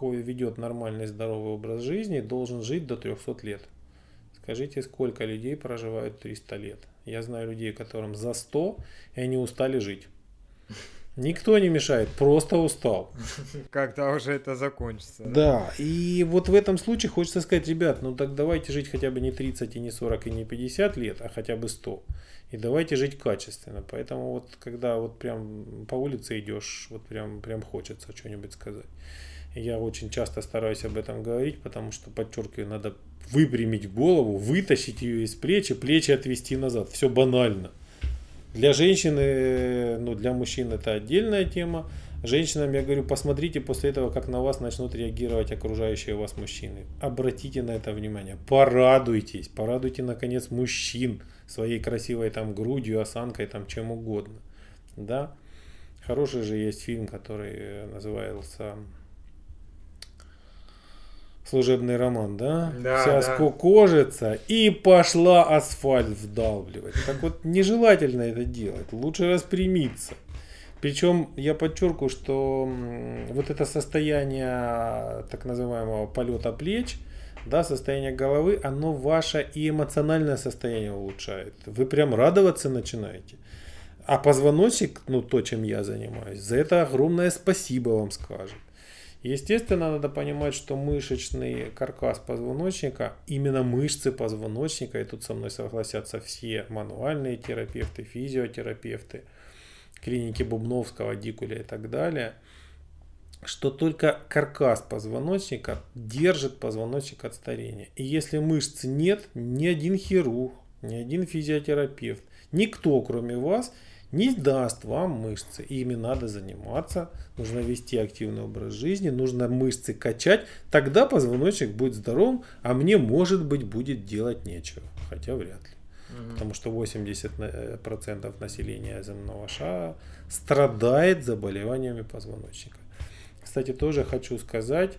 ведет нормальный здоровый образ жизни, должен жить до 300 лет. Скажите, сколько людей проживают 300 лет? Я знаю людей, которым за 100, и они устали жить. Никто не мешает, просто устал. Когда уже это закончится. Да? да, и вот в этом случае хочется сказать, ребят, ну так давайте жить хотя бы не 30, и не 40, и не 50 лет, а хотя бы 100. И давайте жить качественно. Поэтому вот когда вот прям по улице идешь, вот прям, прям хочется что-нибудь сказать. Я очень часто стараюсь об этом говорить, потому что, подчеркиваю, надо выпрямить голову, вытащить ее из плечи, плечи отвести назад. Все банально. Для женщины, ну для мужчин это отдельная тема. Женщинам я говорю, посмотрите после этого, как на вас начнут реагировать окружающие вас мужчины. Обратите на это внимание. Порадуйтесь. Порадуйте, наконец, мужчин своей красивой там грудью, осанкой, там чем угодно. Да? Хороший же есть фильм, который назывался служебный роман, да? Да, Вся да. скукожится и пошла асфальт вдалбливать. Так вот, нежелательно это делать. Лучше распрямиться. Причем я подчеркиваю, что вот это состояние так называемого полета плеч, да, состояние головы, оно ваше и эмоциональное состояние улучшает. Вы прям радоваться начинаете. А позвоночник, ну то, чем я занимаюсь, за это огромное спасибо вам скажет. Естественно, надо понимать, что мышечный каркас позвоночника, именно мышцы позвоночника, и тут со мной согласятся все мануальные терапевты, физиотерапевты, клиники Бубновского, Дикуля и так далее, что только каркас позвоночника держит позвоночник от старения. И если мышц нет, ни один хирург, ни один физиотерапевт, никто кроме вас – не даст вам мышцы. И ими надо заниматься, нужно вести активный образ жизни, нужно мышцы качать, тогда позвоночник будет здоровым, а мне, может быть, будет делать нечего, хотя вряд ли. Угу. Потому что 80% э, населения земного шара страдает заболеваниями позвоночника. Кстати, тоже хочу сказать,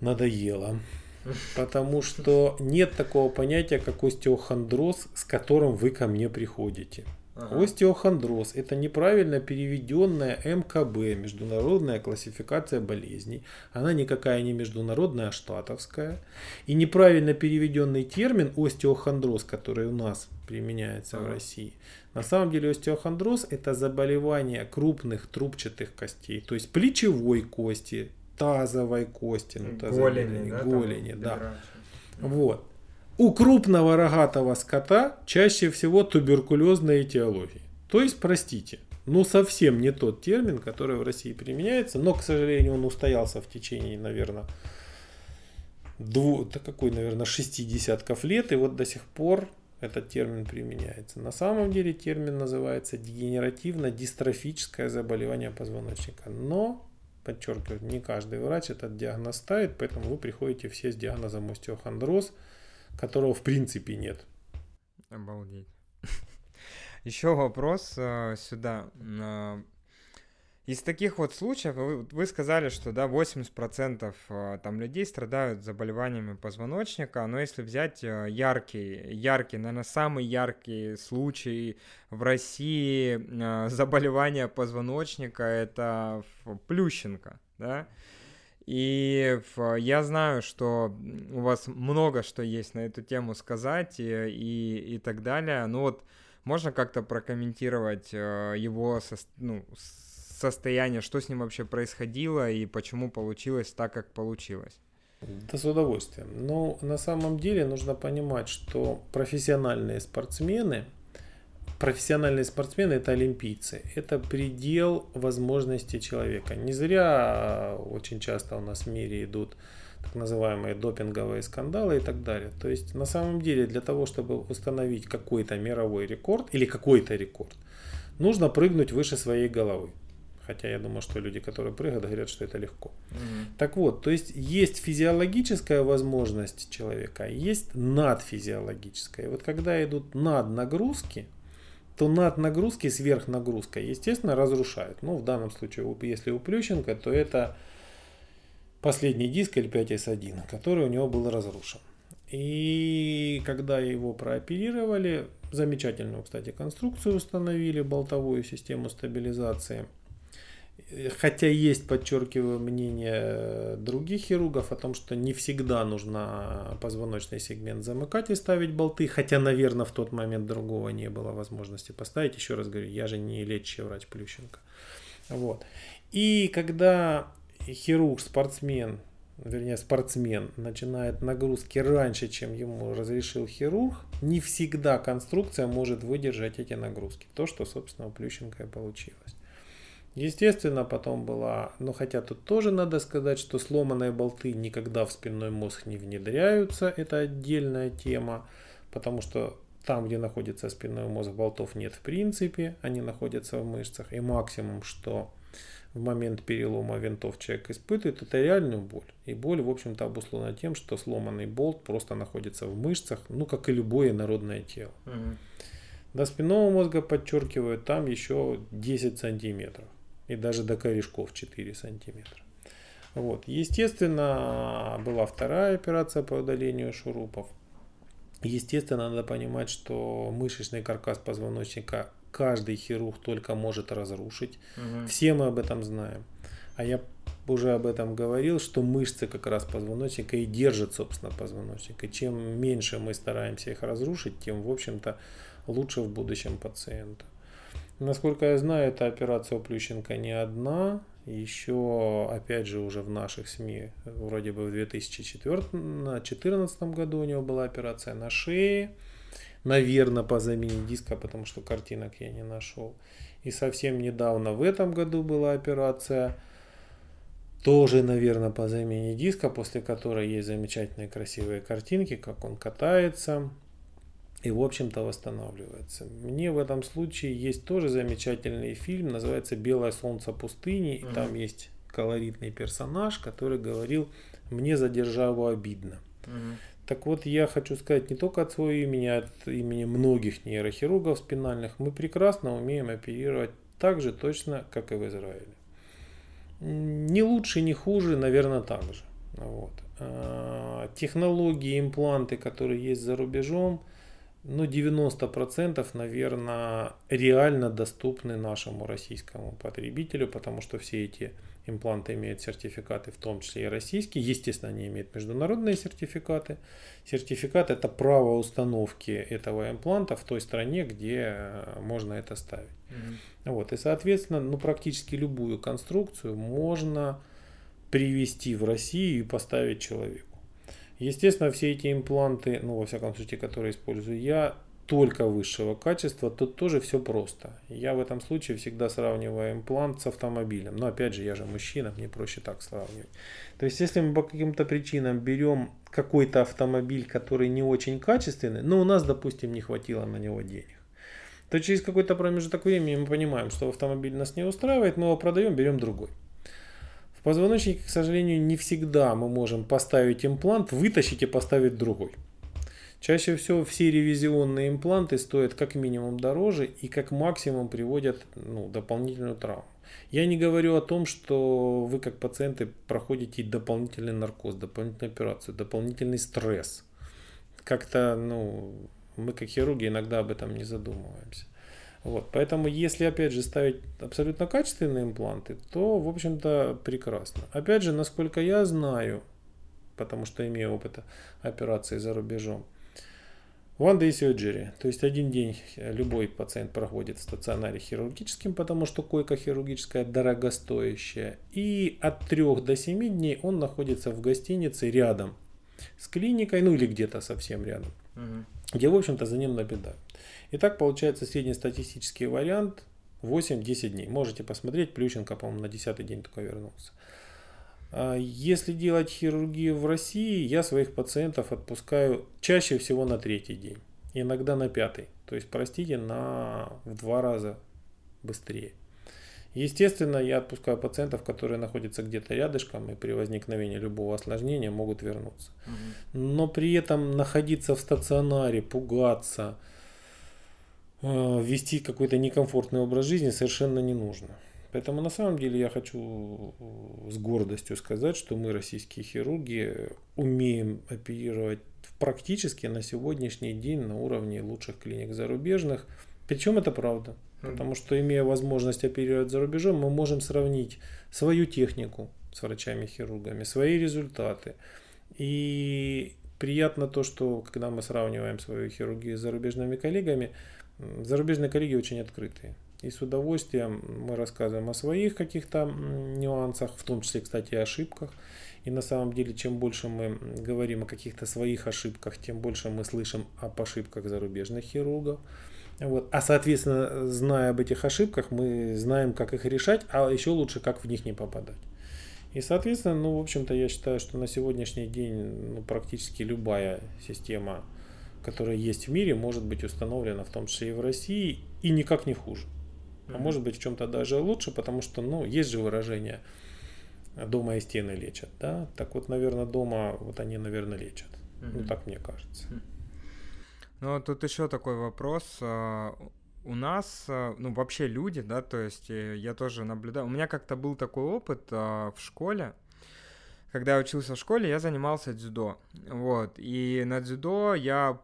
надоело. Потому что нет такого понятия, как остеохондроз, с которым вы ко мне приходите. Ага. Остеохондроз – это неправильно переведенная МКБ, международная классификация болезней. Она никакая не международная, а штатовская. И неправильно переведенный термин остеохондроз, который у нас применяется ага. в России. На самом деле остеохондроз – это заболевание крупных трубчатых костей, то есть плечевой кости, тазовой кости, ну, голени, да, голени, да. Вот. У крупного рогатого скота чаще всего туберкулезная этиология. То есть, простите, ну совсем не тот термин, который в России применяется, но, к сожалению, он устоялся в течение, наверное, двух, да какой, наверное, шести десятков лет, и вот до сих пор этот термин применяется. На самом деле термин называется дегенеративно-дистрофическое заболевание позвоночника. Но, подчеркиваю, не каждый врач этот диагноз ставит, поэтому вы приходите все с диагнозом остеохондроз – которого в принципе нет. Обалдеть. Еще вопрос э, сюда. Э, из таких вот случаев, вы, вы сказали, что да, 80% э, там людей страдают заболеваниями позвоночника, но если взять э, яркий, яркий, наверное, самый яркий случай в России заболевания позвоночника, это Плющенко, да, и я знаю, что у вас много что есть на эту тему сказать и, и, и так далее. Ну вот можно как-то прокомментировать э, его со, ну, состояние, что с ним вообще происходило и почему получилось так, как получилось? Да с удовольствием. Но на самом деле нужно понимать, что профессиональные спортсмены – профессиональные спортсмены это олимпийцы. Это предел возможностей человека. Не зря очень часто у нас в мире идут так называемые допинговые скандалы и так далее. То есть на самом деле для того, чтобы установить какой-то мировой рекорд или какой-то рекорд, нужно прыгнуть выше своей головы. Хотя я думаю, что люди, которые прыгают, говорят, что это легко. Угу. Так вот, то есть есть физиологическая возможность человека, а есть надфизиологическая. И вот когда идут наднагрузки, то над нагрузки сверхнагрузка, естественно, разрушают. Ну, в данном случае, если у Плющенко, то это последний диск L5S1, который у него был разрушен. И когда его прооперировали, замечательную, кстати, конструкцию установили, болтовую систему стабилизации. Хотя есть, подчеркиваю, мнение других хирургов о том, что не всегда нужно позвоночный сегмент замыкать и ставить болты, хотя, наверное, в тот момент другого не было возможности поставить. Еще раз говорю, я же не лечащий врач Плющенко. Вот. И когда хирург, спортсмен, вернее спортсмен, начинает нагрузки раньше, чем ему разрешил хирург, не всегда конструкция может выдержать эти нагрузки. То, что, собственно, у Плющенко и получилось. Естественно, потом была, но хотя тут тоже надо сказать, что сломанные болты никогда в спинной мозг не внедряются, это отдельная тема, потому что там, где находится спинной мозг, болтов нет в принципе, они находятся в мышцах, и максимум, что в момент перелома винтов человек испытывает, это реальную боль. И боль, в общем-то, обусловлена тем, что сломанный болт просто находится в мышцах, ну, как и любое народное тело. Угу. До спинного мозга, подчеркиваю, там еще 10 сантиметров и даже до корешков 4 сантиметра. Вот. Естественно, была вторая операция по удалению шурупов. Естественно, надо понимать, что мышечный каркас позвоночника каждый хирург только может разрушить. Угу. Все мы об этом знаем. А я уже об этом говорил, что мышцы как раз позвоночника и держат, собственно, позвоночник. И чем меньше мы стараемся их разрушить, тем, в общем-то, лучше в будущем пациенту. Насколько я знаю, эта операция у Плющенко не одна. Еще, опять же, уже в наших СМИ, вроде бы в 2014 году у него была операция на шее. Наверное, по замене диска, потому что картинок я не нашел. И совсем недавно в этом году была операция, тоже, наверное, по замене диска, после которой есть замечательные красивые картинки, как он катается и, в общем-то, восстанавливается. Мне в этом случае есть тоже замечательный фильм, называется «Белое солнце пустыни», и там есть колоритный персонаж, который говорил «Мне за державу обидно». Угу. Так вот, я хочу сказать не только от своего имени, а от имени многих нейрохирургов спинальных, мы прекрасно умеем оперировать так же точно, как и в Израиле. Не лучше, не хуже, наверное, так же. Вот. А, технологии, импланты, которые есть за рубежом – ну, 90%, наверное, реально доступны нашему российскому потребителю, потому что все эти импланты имеют сертификаты, в том числе и российские. Естественно, они имеют международные сертификаты. Сертификат – это право установки этого импланта в той стране, где э, можно это ставить. Mm-hmm. Вот. И, соответственно, ну, практически любую конструкцию можно привести в Россию и поставить человеку. Естественно, все эти импланты, ну, во всяком случае, которые использую я, только высшего качества, тут тоже все просто. Я в этом случае всегда сравниваю имплант с автомобилем. Но опять же, я же мужчина, мне проще так сравнивать. То есть, если мы по каким-то причинам берем какой-то автомобиль, который не очень качественный, но у нас, допустим, не хватило на него денег, то через какой-то промежуток времени мы понимаем, что автомобиль нас не устраивает, мы его продаем, берем другой. В позвоночнике, к сожалению, не всегда мы можем поставить имплант, вытащить и поставить другой. Чаще всего все ревизионные импланты стоят как минимум дороже и как максимум приводят ну, дополнительную травму. Я не говорю о том, что вы как пациенты проходите дополнительный наркоз, дополнительную операцию, дополнительный стресс. Как-то, ну, мы как хирурги иногда об этом не задумываемся. Вот, поэтому, если, опять же, ставить абсолютно качественные импланты, то, в общем-то, прекрасно. Опять же, насколько я знаю, потому что имею опыт операции за рубежом, One day surgery, то есть один день любой пациент проходит в стационаре хирургическим, потому что койка хирургическая дорогостоящая. И от 3 до 7 дней он находится в гостинице рядом с клиникой, ну или где-то совсем рядом, угу. Где, в общем-то, за ним наблюдают. Итак, получается среднестатистический вариант 8-10 дней. Можете посмотреть, Плющенко, по-моему, на 10 день только вернулся. А если делать хирургию в России, я своих пациентов отпускаю чаще всего на третий день, иногда на пятый. То есть, простите, на в два раза быстрее. Естественно, я отпускаю пациентов, которые находятся где-то рядышком и при возникновении любого осложнения могут вернуться. Угу. Но при этом находиться в стационаре, пугаться, Э, вести какой-то некомфортный образ жизни совершенно не нужно. Поэтому на самом деле я хочу э, с гордостью сказать, что мы, российские хирурги, умеем оперировать практически на сегодняшний день на уровне лучших клиник зарубежных. Причем это правда. Потому что, имея возможность оперировать за рубежом, мы можем сравнить свою технику с врачами-хирургами, свои результаты. И приятно то, что когда мы сравниваем свою хирургию с зарубежными коллегами, зарубежные коллеги очень открытые. И с удовольствием мы рассказываем о своих каких-то нюансах, в том числе, кстати, ошибках. И на самом деле, чем больше мы говорим о каких-то своих ошибках, тем больше мы слышим об ошибках зарубежных хирургов. Вот. А соответственно, зная об этих ошибках, мы знаем, как их решать, а еще лучше, как в них не попадать. И, соответственно, ну, в общем-то, я считаю, что на сегодняшний день ну, практически любая система, которая есть в мире, может быть установлена, в том числе и в России, и никак не хуже. А может быть в чем-то даже лучше, потому что, ну, есть же выражение дома и стены лечат, да? Так вот, наверное, дома вот они, наверное, лечат. Ну, так мне кажется. Ну, тут еще такой вопрос. А, у нас, а, ну, вообще люди, да, то есть э, я тоже наблюдаю. У меня как-то был такой опыт а, в школе. Когда я учился в школе, я занимался дзюдо. Вот. И на дзюдо я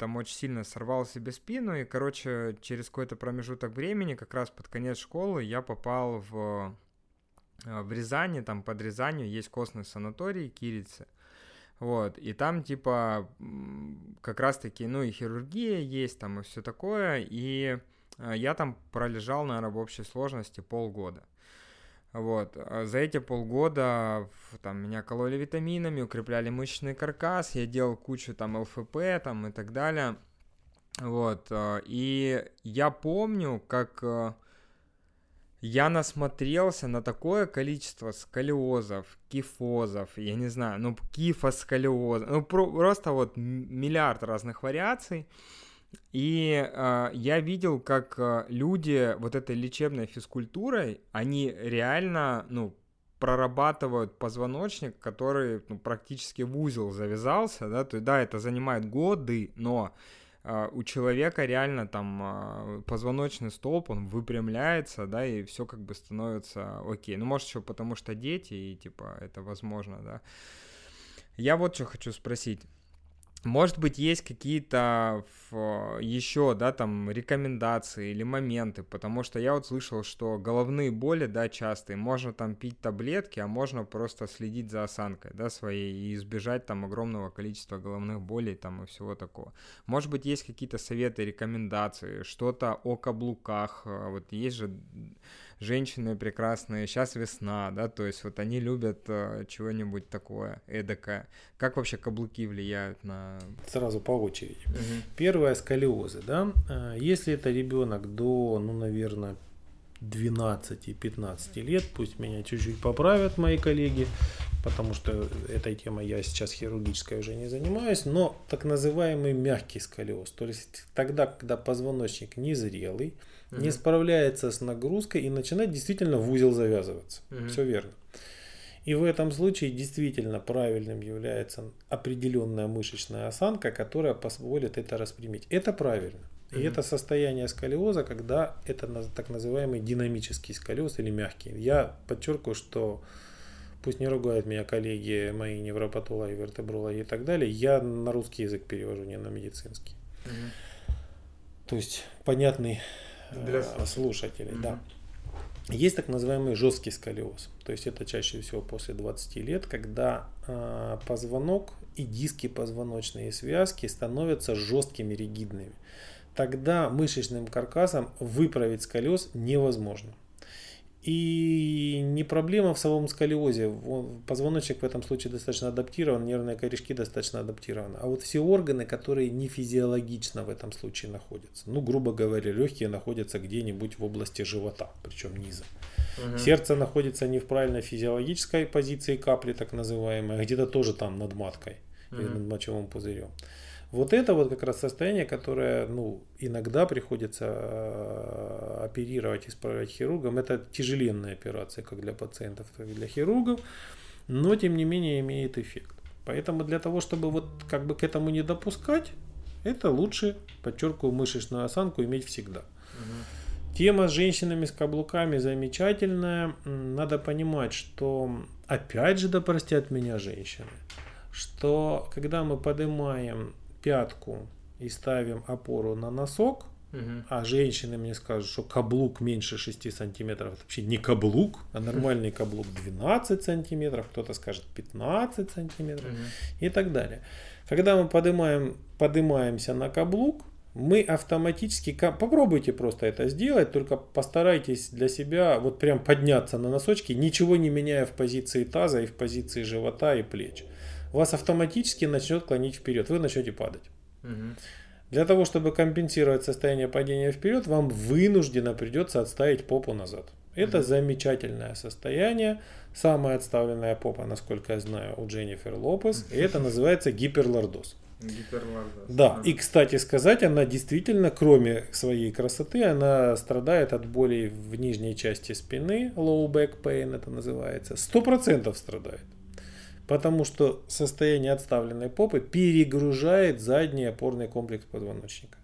там очень сильно сорвал себе спину. И, короче, через какой-то промежуток времени, как раз под конец школы, я попал в, в Рязани, там под Рязанью есть костный санаторий Кирицы. Вот, и там, типа, как раз-таки, ну, и хирургия есть там, и все такое, и э, я там пролежал, наверное, в общей сложности полгода. Вот, а за эти полгода там меня кололи витаминами, укрепляли мышечный каркас, я делал кучу там ЛФП там и так далее. Вот, э, и я помню, как э, я насмотрелся на такое количество сколиозов, кифозов, я не знаю, ну, кифосколиоз, ну, про, просто вот миллиард разных вариаций. И э, я видел, как э, люди вот этой лечебной физкультурой, они реально, ну, прорабатывают позвоночник, который ну, практически в узел завязался, да, то есть, да, это занимает годы, но а, у человека реально там а, позвоночный столб, он выпрямляется, да, и все как бы становится окей. Ну, может, еще потому что дети, и типа это возможно, да. Я вот что хочу спросить. Может быть, есть какие-то еще, да, там, рекомендации или моменты, потому что я вот слышал, что головные боли, да, частые, можно там пить таблетки, а можно просто следить за осанкой, да, своей и избежать там огромного количества головных болей там и всего такого. Может быть, есть какие-то советы, рекомендации, что-то о каблуках, вот есть же женщины прекрасные, сейчас весна, да, то есть вот они любят э, чего-нибудь такое эдакое. Как вообще каблуки влияют на... Сразу по очереди. Угу. Первое сколиозы, да, э, если это ребенок до, ну, наверное, 12-15 лет, пусть меня чуть-чуть поправят мои коллеги, потому что этой темой я сейчас хирургической уже не занимаюсь, но так называемый мягкий сколиоз, то есть тогда, когда позвоночник незрелый, угу. не справляется с нагрузкой и начинает действительно в узел завязываться. Угу. Все верно. И в этом случае действительно правильным является определенная мышечная осанка, которая позволит это распрямить. Это правильно. И mm-hmm. это состояние сколиоза, когда это так называемый динамический сколиоз или мягкий. Я подчеркиваю, что пусть не ругают меня коллеги, мои невропатологи, вертебрологи и так далее, я на русский язык перевожу, не на медицинский. Mm-hmm. То есть понятный для э, слушателей, mm-hmm. да. Есть так называемый жесткий сколиоз. То есть это чаще всего после 20 лет, когда э, позвонок и диски позвоночные связки становятся жесткими, ригидными. Тогда мышечным каркасом выправить сколиоз невозможно. И не проблема в самом сколиозе. Позвоночник в этом случае достаточно адаптирован, нервные корешки достаточно адаптированы. А вот все органы, которые не физиологично в этом случае находятся. Ну, грубо говоря, легкие находятся где-нибудь в области живота, причем низа. Угу. Сердце находится не в правильной физиологической позиции капли, так называемой, а где-то тоже там над маткой угу. или над мочевым пузырем. Вот это вот как раз состояние, которое ну, иногда приходится э, оперировать, исправлять хирургам. Это тяжеленная операция как для пациентов, так и для хирургов, но тем не менее имеет эффект. Поэтому для того, чтобы вот как бы к этому не допускать, это лучше, подчеркиваю, мышечную осанку иметь всегда. Угу. Тема с женщинами с каблуками замечательная. Надо понимать, что опять же, да простят меня женщины, что когда мы поднимаем пятку и ставим опору на носок, Угу. А женщины мне скажут, что каблук меньше 6 сантиметров. Это вообще не каблук, а нормальный каблук 12 сантиметров. Кто-то скажет 15 сантиметров угу. и так далее. Когда мы поднимаем, поднимаемся на каблук, мы автоматически, попробуйте просто это сделать, только постарайтесь для себя вот прям подняться на носочки, ничего не меняя в позиции таза и в позиции живота и плеч. Вас автоматически начнет клонить вперед, вы начнете падать. Угу. Для того, чтобы компенсировать состояние падения вперед, вам вынужденно придется отставить попу назад. Это угу. замечательное состояние, самая отставленная попа, насколько я знаю, у Дженнифер Лопес, и это называется гиперлордоз. Гиперлордоз. Да, и кстати сказать, она действительно, кроме своей красоты, она страдает от болей в нижней части спины, low back pain это называется, сто процентов страдает. Потому что состояние отставленной попы перегружает задний опорный комплекс позвоночника.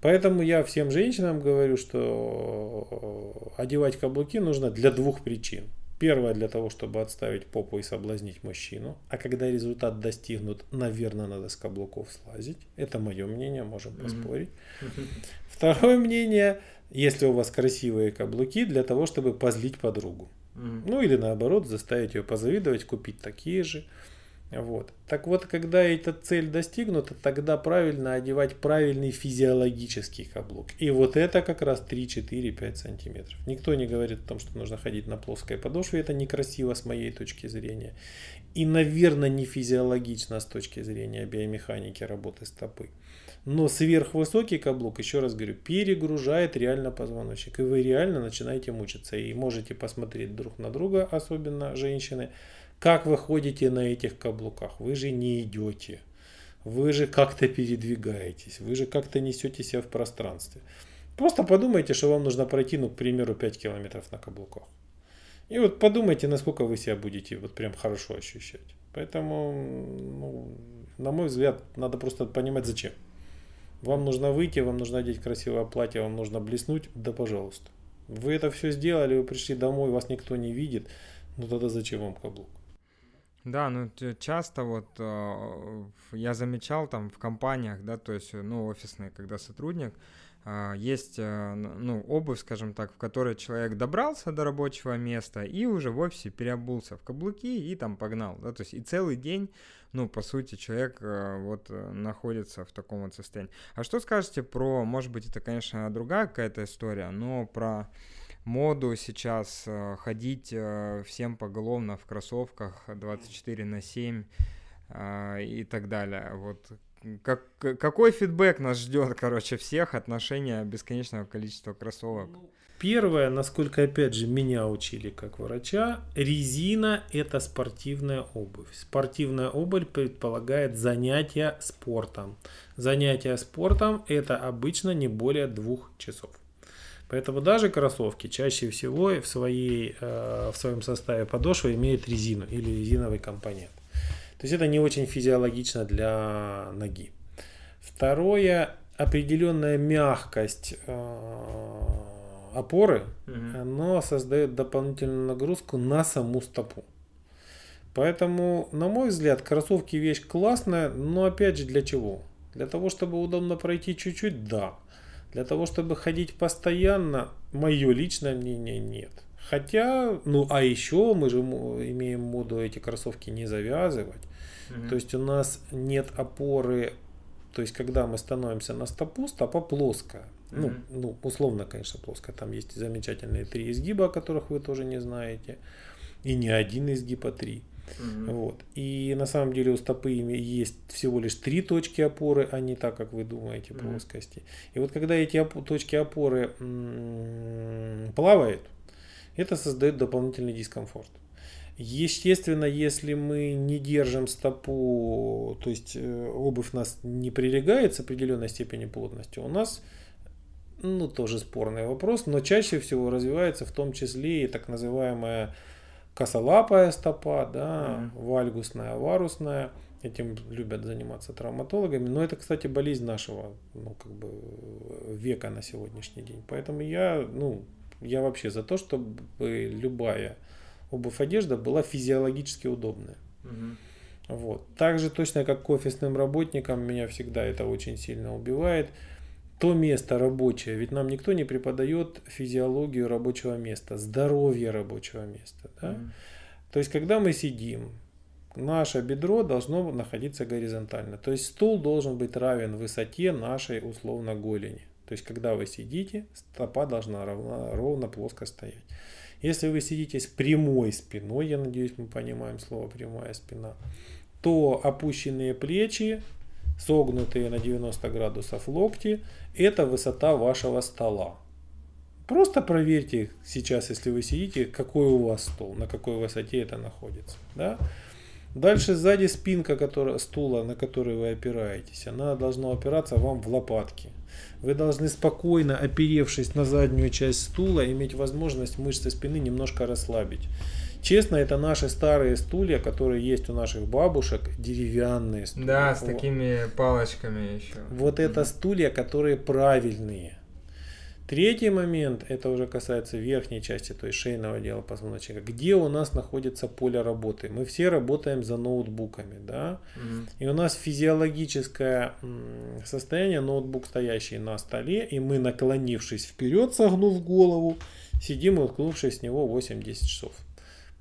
Поэтому я всем женщинам говорю, что одевать каблуки нужно для двух причин. Первое для того, чтобы отставить попу и соблазнить мужчину. А когда результат достигнут, наверное, надо с каблуков слазить. Это мое мнение, можем поспорить. Второе мнение, если у вас красивые каблуки, для того, чтобы позлить подругу. Ну или наоборот, заставить ее позавидовать, купить такие же. Вот. Так вот, когда эта цель достигнута, тогда правильно одевать правильный физиологический каблук. И вот это как раз 3, 4, 5 сантиметров. Никто не говорит о том, что нужно ходить на плоской подошве. Это некрасиво с моей точки зрения. И, наверное, не физиологично с точки зрения биомеханики работы стопы. Но сверхвысокий каблук, еще раз говорю, перегружает реально позвоночник. И вы реально начинаете мучиться. И можете посмотреть друг на друга, особенно женщины, как вы ходите на этих каблуках? Вы же не идете. Вы же как-то передвигаетесь. Вы же как-то несете себя в пространстве. Просто подумайте, что вам нужно пройти, ну, к примеру, 5 километров на каблуках. И вот подумайте, насколько вы себя будете вот прям хорошо ощущать. Поэтому, ну, на мой взгляд, надо просто понимать, зачем. Вам нужно выйти, вам нужно одеть красивое платье, вам нужно блеснуть, да пожалуйста. Вы это все сделали, вы пришли домой, вас никто не видит, ну тогда зачем вам каблук? Да, ну часто вот э, я замечал там в компаниях, да, то есть, ну, офисные, когда сотрудник, э, есть, э, ну, обувь, скажем так, в которой человек добрался до рабочего места и уже в офисе переобулся в каблуки и там погнал, да, то есть и целый день, ну, по сути, человек э, вот э, находится в таком вот состоянии. А что скажете про, может быть, это, конечно, другая какая-то история, но про моду сейчас э, ходить всем поголовно в кроссовках 24 на 7 э, и так далее. Вот как, какой фидбэк нас ждет, короче, всех отношения бесконечного количества кроссовок? Ну, первое, насколько, опять же, меня учили как врача, резина – это спортивная обувь. Спортивная обувь предполагает занятия спортом. Занятия спортом – это обычно не более двух часов. Поэтому даже кроссовки чаще всего в, своей, э, в своем составе подошвы имеют резину или резиновый компонент. То есть это не очень физиологично для ноги. Второе, определенная мягкость э, опоры, угу. оно создает дополнительную нагрузку на саму стопу. Поэтому, на мой взгляд, кроссовки вещь классная, но опять же для чего? Для того, чтобы удобно пройти чуть-чуть, да. Для того, чтобы ходить постоянно, мое личное мнение нет. Хотя, ну а еще мы же имеем моду эти кроссовки не завязывать. Mm-hmm. То есть у нас нет опоры, то есть когда мы становимся на стопу, стопа плоская. Mm-hmm. Ну, ну, условно, конечно, плоская. Там есть замечательные три изгиба, о которых вы тоже не знаете. И не один изгиб, а три. Угу. Вот. И на самом деле у стопы есть всего лишь три точки опоры, а не так, как вы думаете, плоскости. И вот когда эти оп- точки опоры м- плавают, это создает дополнительный дискомфорт. Естественно, если мы не держим стопу, то есть э, обувь нас не прилегает с определенной степени плотности, у нас ну, тоже спорный вопрос, но чаще всего развивается в том числе и так называемая косолапая стопа, да, mm-hmm. вальгусная, варусная. Этим любят заниматься травматологами. Но это, кстати, болезнь нашего ну, как бы, века на сегодняшний день. Поэтому я, ну, я вообще за то, чтобы любая обувь одежда была физиологически удобная. Угу. Вот. Так же точно, как к офисным работникам, меня всегда это очень сильно убивает. То место рабочее, ведь нам никто не преподает физиологию рабочего места, здоровье рабочего места. Да? Mm-hmm. То есть, когда мы сидим, наше бедро должно находиться горизонтально. То есть стул должен быть равен высоте нашей условно голени. То есть когда вы сидите, стопа должна ровно, ровно плоско стоять. Если вы сидите с прямой спиной, я надеюсь, мы понимаем слово прямая спина, то опущенные плечи, согнутые на 90 градусов локти, это высота вашего стола. Просто проверьте сейчас, если вы сидите, какой у вас стол, на какой высоте это находится. Да? Дальше сзади спинка которая, стула, на который вы опираетесь, она должна опираться вам в лопатки. Вы должны спокойно, оперевшись на заднюю часть стула, иметь возможность мышцы спины немножко расслабить. Честно, это наши старые стулья, которые есть у наших бабушек, деревянные стулья. Да, с такими палочками еще. Вот это стулья, которые правильные. Третий момент, это уже касается верхней части, то есть шейного отдела позвоночника. Где у нас находится поле работы? Мы все работаем за ноутбуками, да? Угу. И у нас физиологическое состояние, ноутбук стоящий на столе, и мы, наклонившись вперед, согнув голову, сидим и уткнувшись в него 8-10 часов.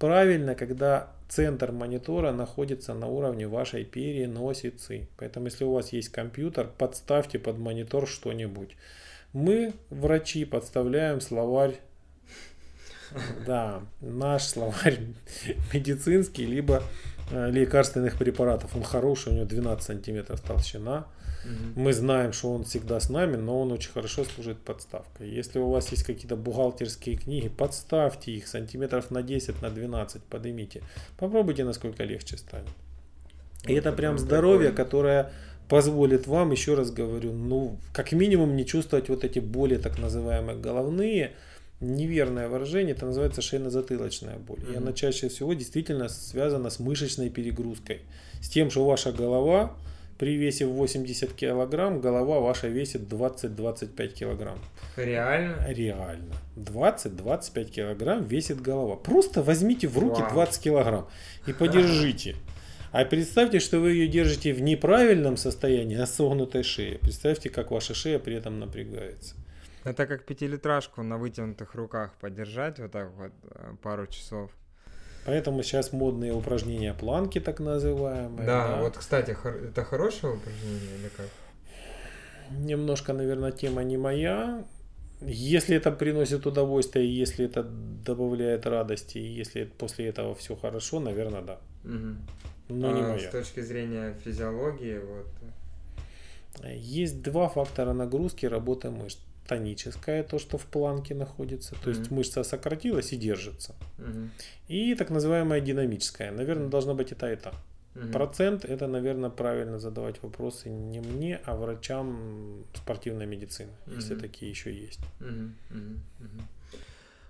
Правильно, когда центр монитора находится на уровне вашей переносицы. Поэтому, если у вас есть компьютер, подставьте под монитор что-нибудь. Мы, врачи, подставляем словарь, да, наш словарь медицинский, либо э, лекарственных препаратов. Он хороший, у него 12 сантиметров толщина. Угу. Мы знаем, что он всегда с нами, но он очень хорошо служит подставкой. Если у вас есть какие-то бухгалтерские книги, подставьте их сантиметров на 10, на 12, поднимите. Попробуйте, насколько легче станет. И это прям здоровье, которое позволит вам, еще раз говорю, ну, как минимум не чувствовать вот эти боли, так называемые головные, неверное выражение, это называется шейно-затылочная боль. Mm-hmm. И она чаще всего действительно связана с мышечной перегрузкой. С тем, что ваша голова при весе 80 килограмм, голова ваша весит 20-25 килограмм. Реально? Реально. 20-25 килограмм весит голова. Просто возьмите в руки Вау. 20 килограмм и подержите. А представьте, что вы ее держите в неправильном состоянии, на согнутой шее. Представьте, как ваша шея при этом напрягается. Это как пятилитражку на вытянутых руках подержать вот так вот э, пару часов. Поэтому сейчас модные упражнения планки, так называемые. Да, да. вот, кстати, это хорошее упражнение или как? Немножко, наверное, тема не моя. Если это приносит удовольствие, если это добавляет радости, и если после этого все хорошо, наверное, да. Угу но а, не моя. С точки зрения физиологии, вот. Есть два фактора нагрузки работы мышц. Тоническая, то, что в планке находится, то mm-hmm. есть мышца сократилась и держится. Mm-hmm. И так называемая динамическая. Наверное, должно быть и та, и та. Процент это, наверное, правильно задавать вопросы не мне, а врачам спортивной медицины, если такие еще есть.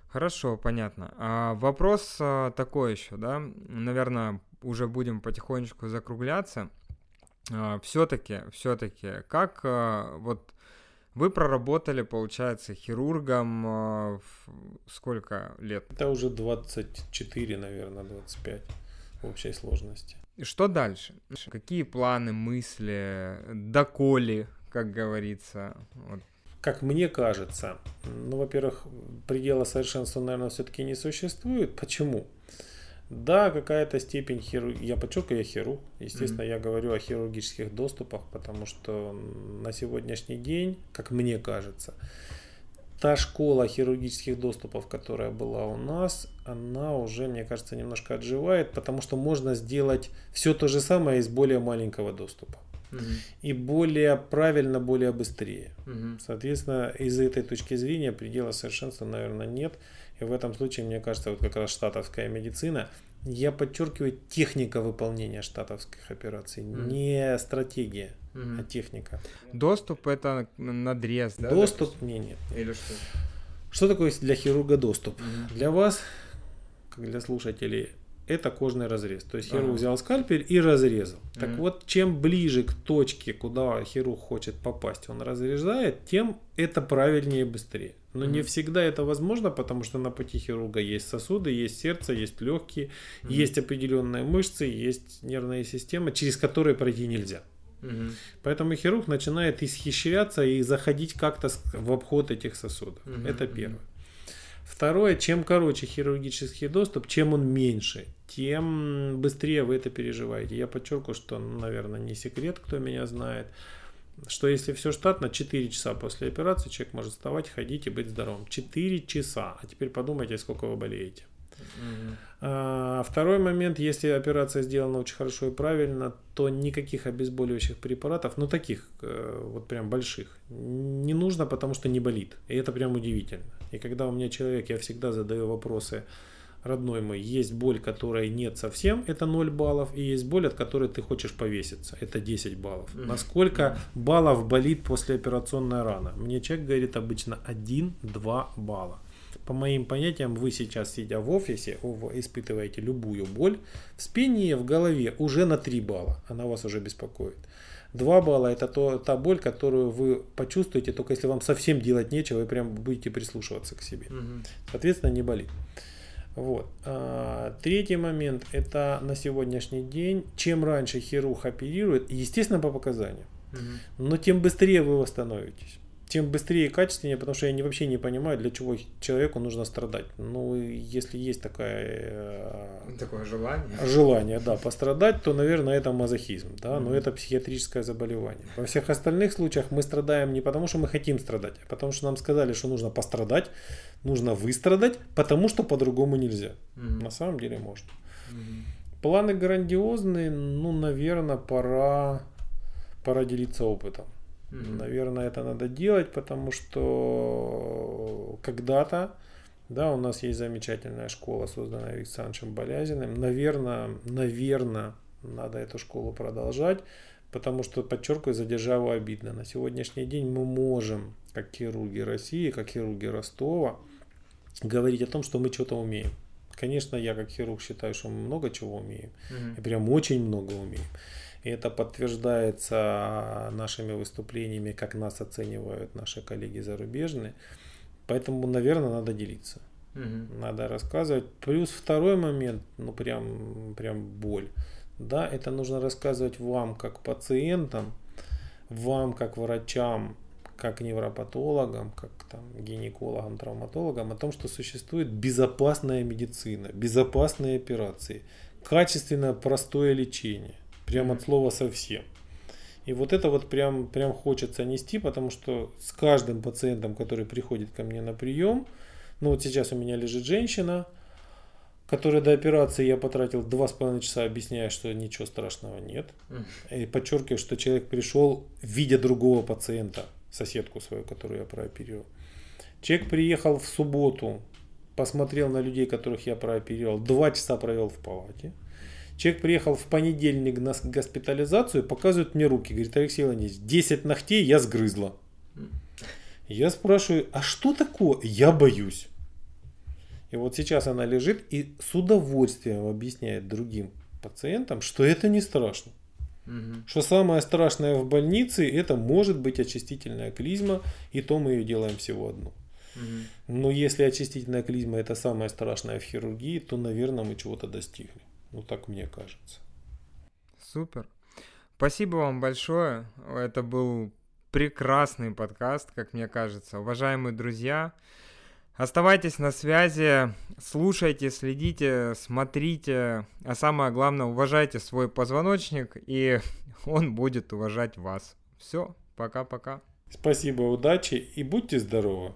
Хорошо, понятно. А вопрос а, такой еще, да, наверное, уже будем потихонечку закругляться. А, все-таки, все-таки, как а, вот вы проработали, получается, хирургом а, сколько лет? Это уже 24, наверное, 25 в общей сложности. И что дальше? Какие планы, мысли, доколи, как говорится? Вот. Как мне кажется, ну, во-первых, предела совершенства, наверное, все-таки не существует. Почему? Да, какая-то степень хирургии. Я подчеркиваю, я хирург. Естественно, mm-hmm. я говорю о хирургических доступах, потому что на сегодняшний день, как мне кажется, та школа хирургических доступов, которая была у нас, она уже, мне кажется, немножко отживает, потому что можно сделать все то же самое из более маленького доступа. Угу. И более правильно, более быстрее. Угу. Соответственно, из этой точки зрения предела совершенства, наверное, нет. И в этом случае, мне кажется, вот как раз штатовская медицина, я подчеркиваю техника выполнения штатовских операций, mm. не стратегия, mm. а техника. Доступ это надрез, да? Доступ мне нет. Или что? Что такое для хирурга доступ? Mm. Для вас, как для слушателей, это кожный разрез. То есть хирург ага. взял скальпель и разрезал. Mm-hmm. Так вот, чем ближе к точке, куда хирург хочет попасть, он разрезает, тем это правильнее и быстрее. Но mm-hmm. не всегда это возможно, потому что на пути хирурга есть сосуды, есть сердце, есть легкие, mm-hmm. есть определенные мышцы, есть нервная система, через которые пройти нельзя. Угу. Поэтому хирург начинает исхищряться и заходить как-то в обход этих сосудов. Угу. Это первое. Второе, чем короче хирургический доступ, чем он меньше, тем быстрее вы это переживаете. Я подчеркиваю, что, наверное, не секрет, кто меня знает, что если все штатно, 4 часа после операции человек может вставать, ходить и быть здоровым. 4 часа. А теперь подумайте, сколько вы болеете. А, второй момент, если операция сделана очень хорошо и правильно, то никаких обезболивающих препаратов, ну таких э, вот прям больших, не нужно, потому что не болит. И это прям удивительно. И когда у меня человек, я всегда задаю вопросы, родной мой, есть боль, которой нет совсем, это 0 баллов, и есть боль, от которой ты хочешь повеситься, это 10 баллов. Mm-hmm. Насколько баллов болит послеоперационная рана? Мне человек говорит обычно 1-2 балла. По моим понятиям, вы сейчас, сидя в офисе, испытываете любую боль в спине, в голове уже на 3 балла. Она вас уже беспокоит. 2 балла это то, та боль, которую вы почувствуете, только если вам совсем делать нечего, и прям будете прислушиваться к себе. Угу. Соответственно, не болит. Вот. А, третий момент это на сегодняшний день, чем раньше хирург оперирует, естественно по показаниям, угу. но тем быстрее вы восстановитесь тем быстрее и качественнее, потому что я не, вообще не понимаю, для чего человеку нужно страдать. Ну, если есть такая... Э, Такое желание. Желание, да, пострадать, то, наверное, это мазохизм, да, mm-hmm. но это психиатрическое заболевание. Во всех остальных случаях мы страдаем не потому, что мы хотим страдать, а потому что нам сказали, что нужно пострадать, нужно выстрадать, потому что по-другому нельзя. Mm-hmm. На самом деле можно. Mm-hmm. Планы грандиозные, ну, наверное, пора, пора делиться опытом. Mm-hmm. Наверное, это надо делать, потому что когда-то, да, у нас есть замечательная школа, созданная Александром Болязиным. Наверное, наверное, надо эту школу продолжать, потому что, подчеркиваю, за державу обидно. На сегодняшний день мы можем, как хирурги России, как хирурги Ростова, говорить о том, что мы что-то умеем. Конечно, я как хирург считаю, что мы много чего умеем. Mm-hmm. И прям очень много умеем. И это подтверждается нашими выступлениями, как нас оценивают наши коллеги зарубежные. Поэтому, наверное, надо делиться. Угу. Надо рассказывать. Плюс второй момент, ну прям, прям боль. Да, это нужно рассказывать вам как пациентам, вам как врачам, как невропатологам, как там, гинекологам, травматологам о том, что существует безопасная медицина, безопасные операции, качественное простое лечение. Прям от слова совсем. И вот это вот прям, прям хочется нести, потому что с каждым пациентом, который приходит ко мне на прием, ну вот сейчас у меня лежит женщина, которая до операции я потратил два с половиной часа, объясняя, что ничего страшного нет. И подчеркиваю, что человек пришел, видя другого пациента, соседку свою, которую я прооперировал. Человек приехал в субботу, посмотрел на людей, которых я прооперировал, два часа провел в палате. Человек приехал в понедельник на госпитализацию, показывает мне руки. Говорит, Алексей Леонидович, 10 ногтей я сгрызла. Я спрашиваю, а что такое? Я боюсь. И вот сейчас она лежит и с удовольствием объясняет другим пациентам, что это не страшно. Угу. Что самое страшное в больнице, это может быть очистительная клизма, и то мы ее делаем всего одну. Угу. Но если очистительная клизма это самое страшное в хирургии, то, наверное, мы чего-то достигли. Ну, так мне кажется. Супер. Спасибо вам большое. Это был прекрасный подкаст, как мне кажется. Уважаемые друзья, оставайтесь на связи, слушайте, следите, смотрите, а самое главное, уважайте свой позвоночник, и он будет уважать вас. Все, пока-пока. Спасибо, удачи и будьте здоровы.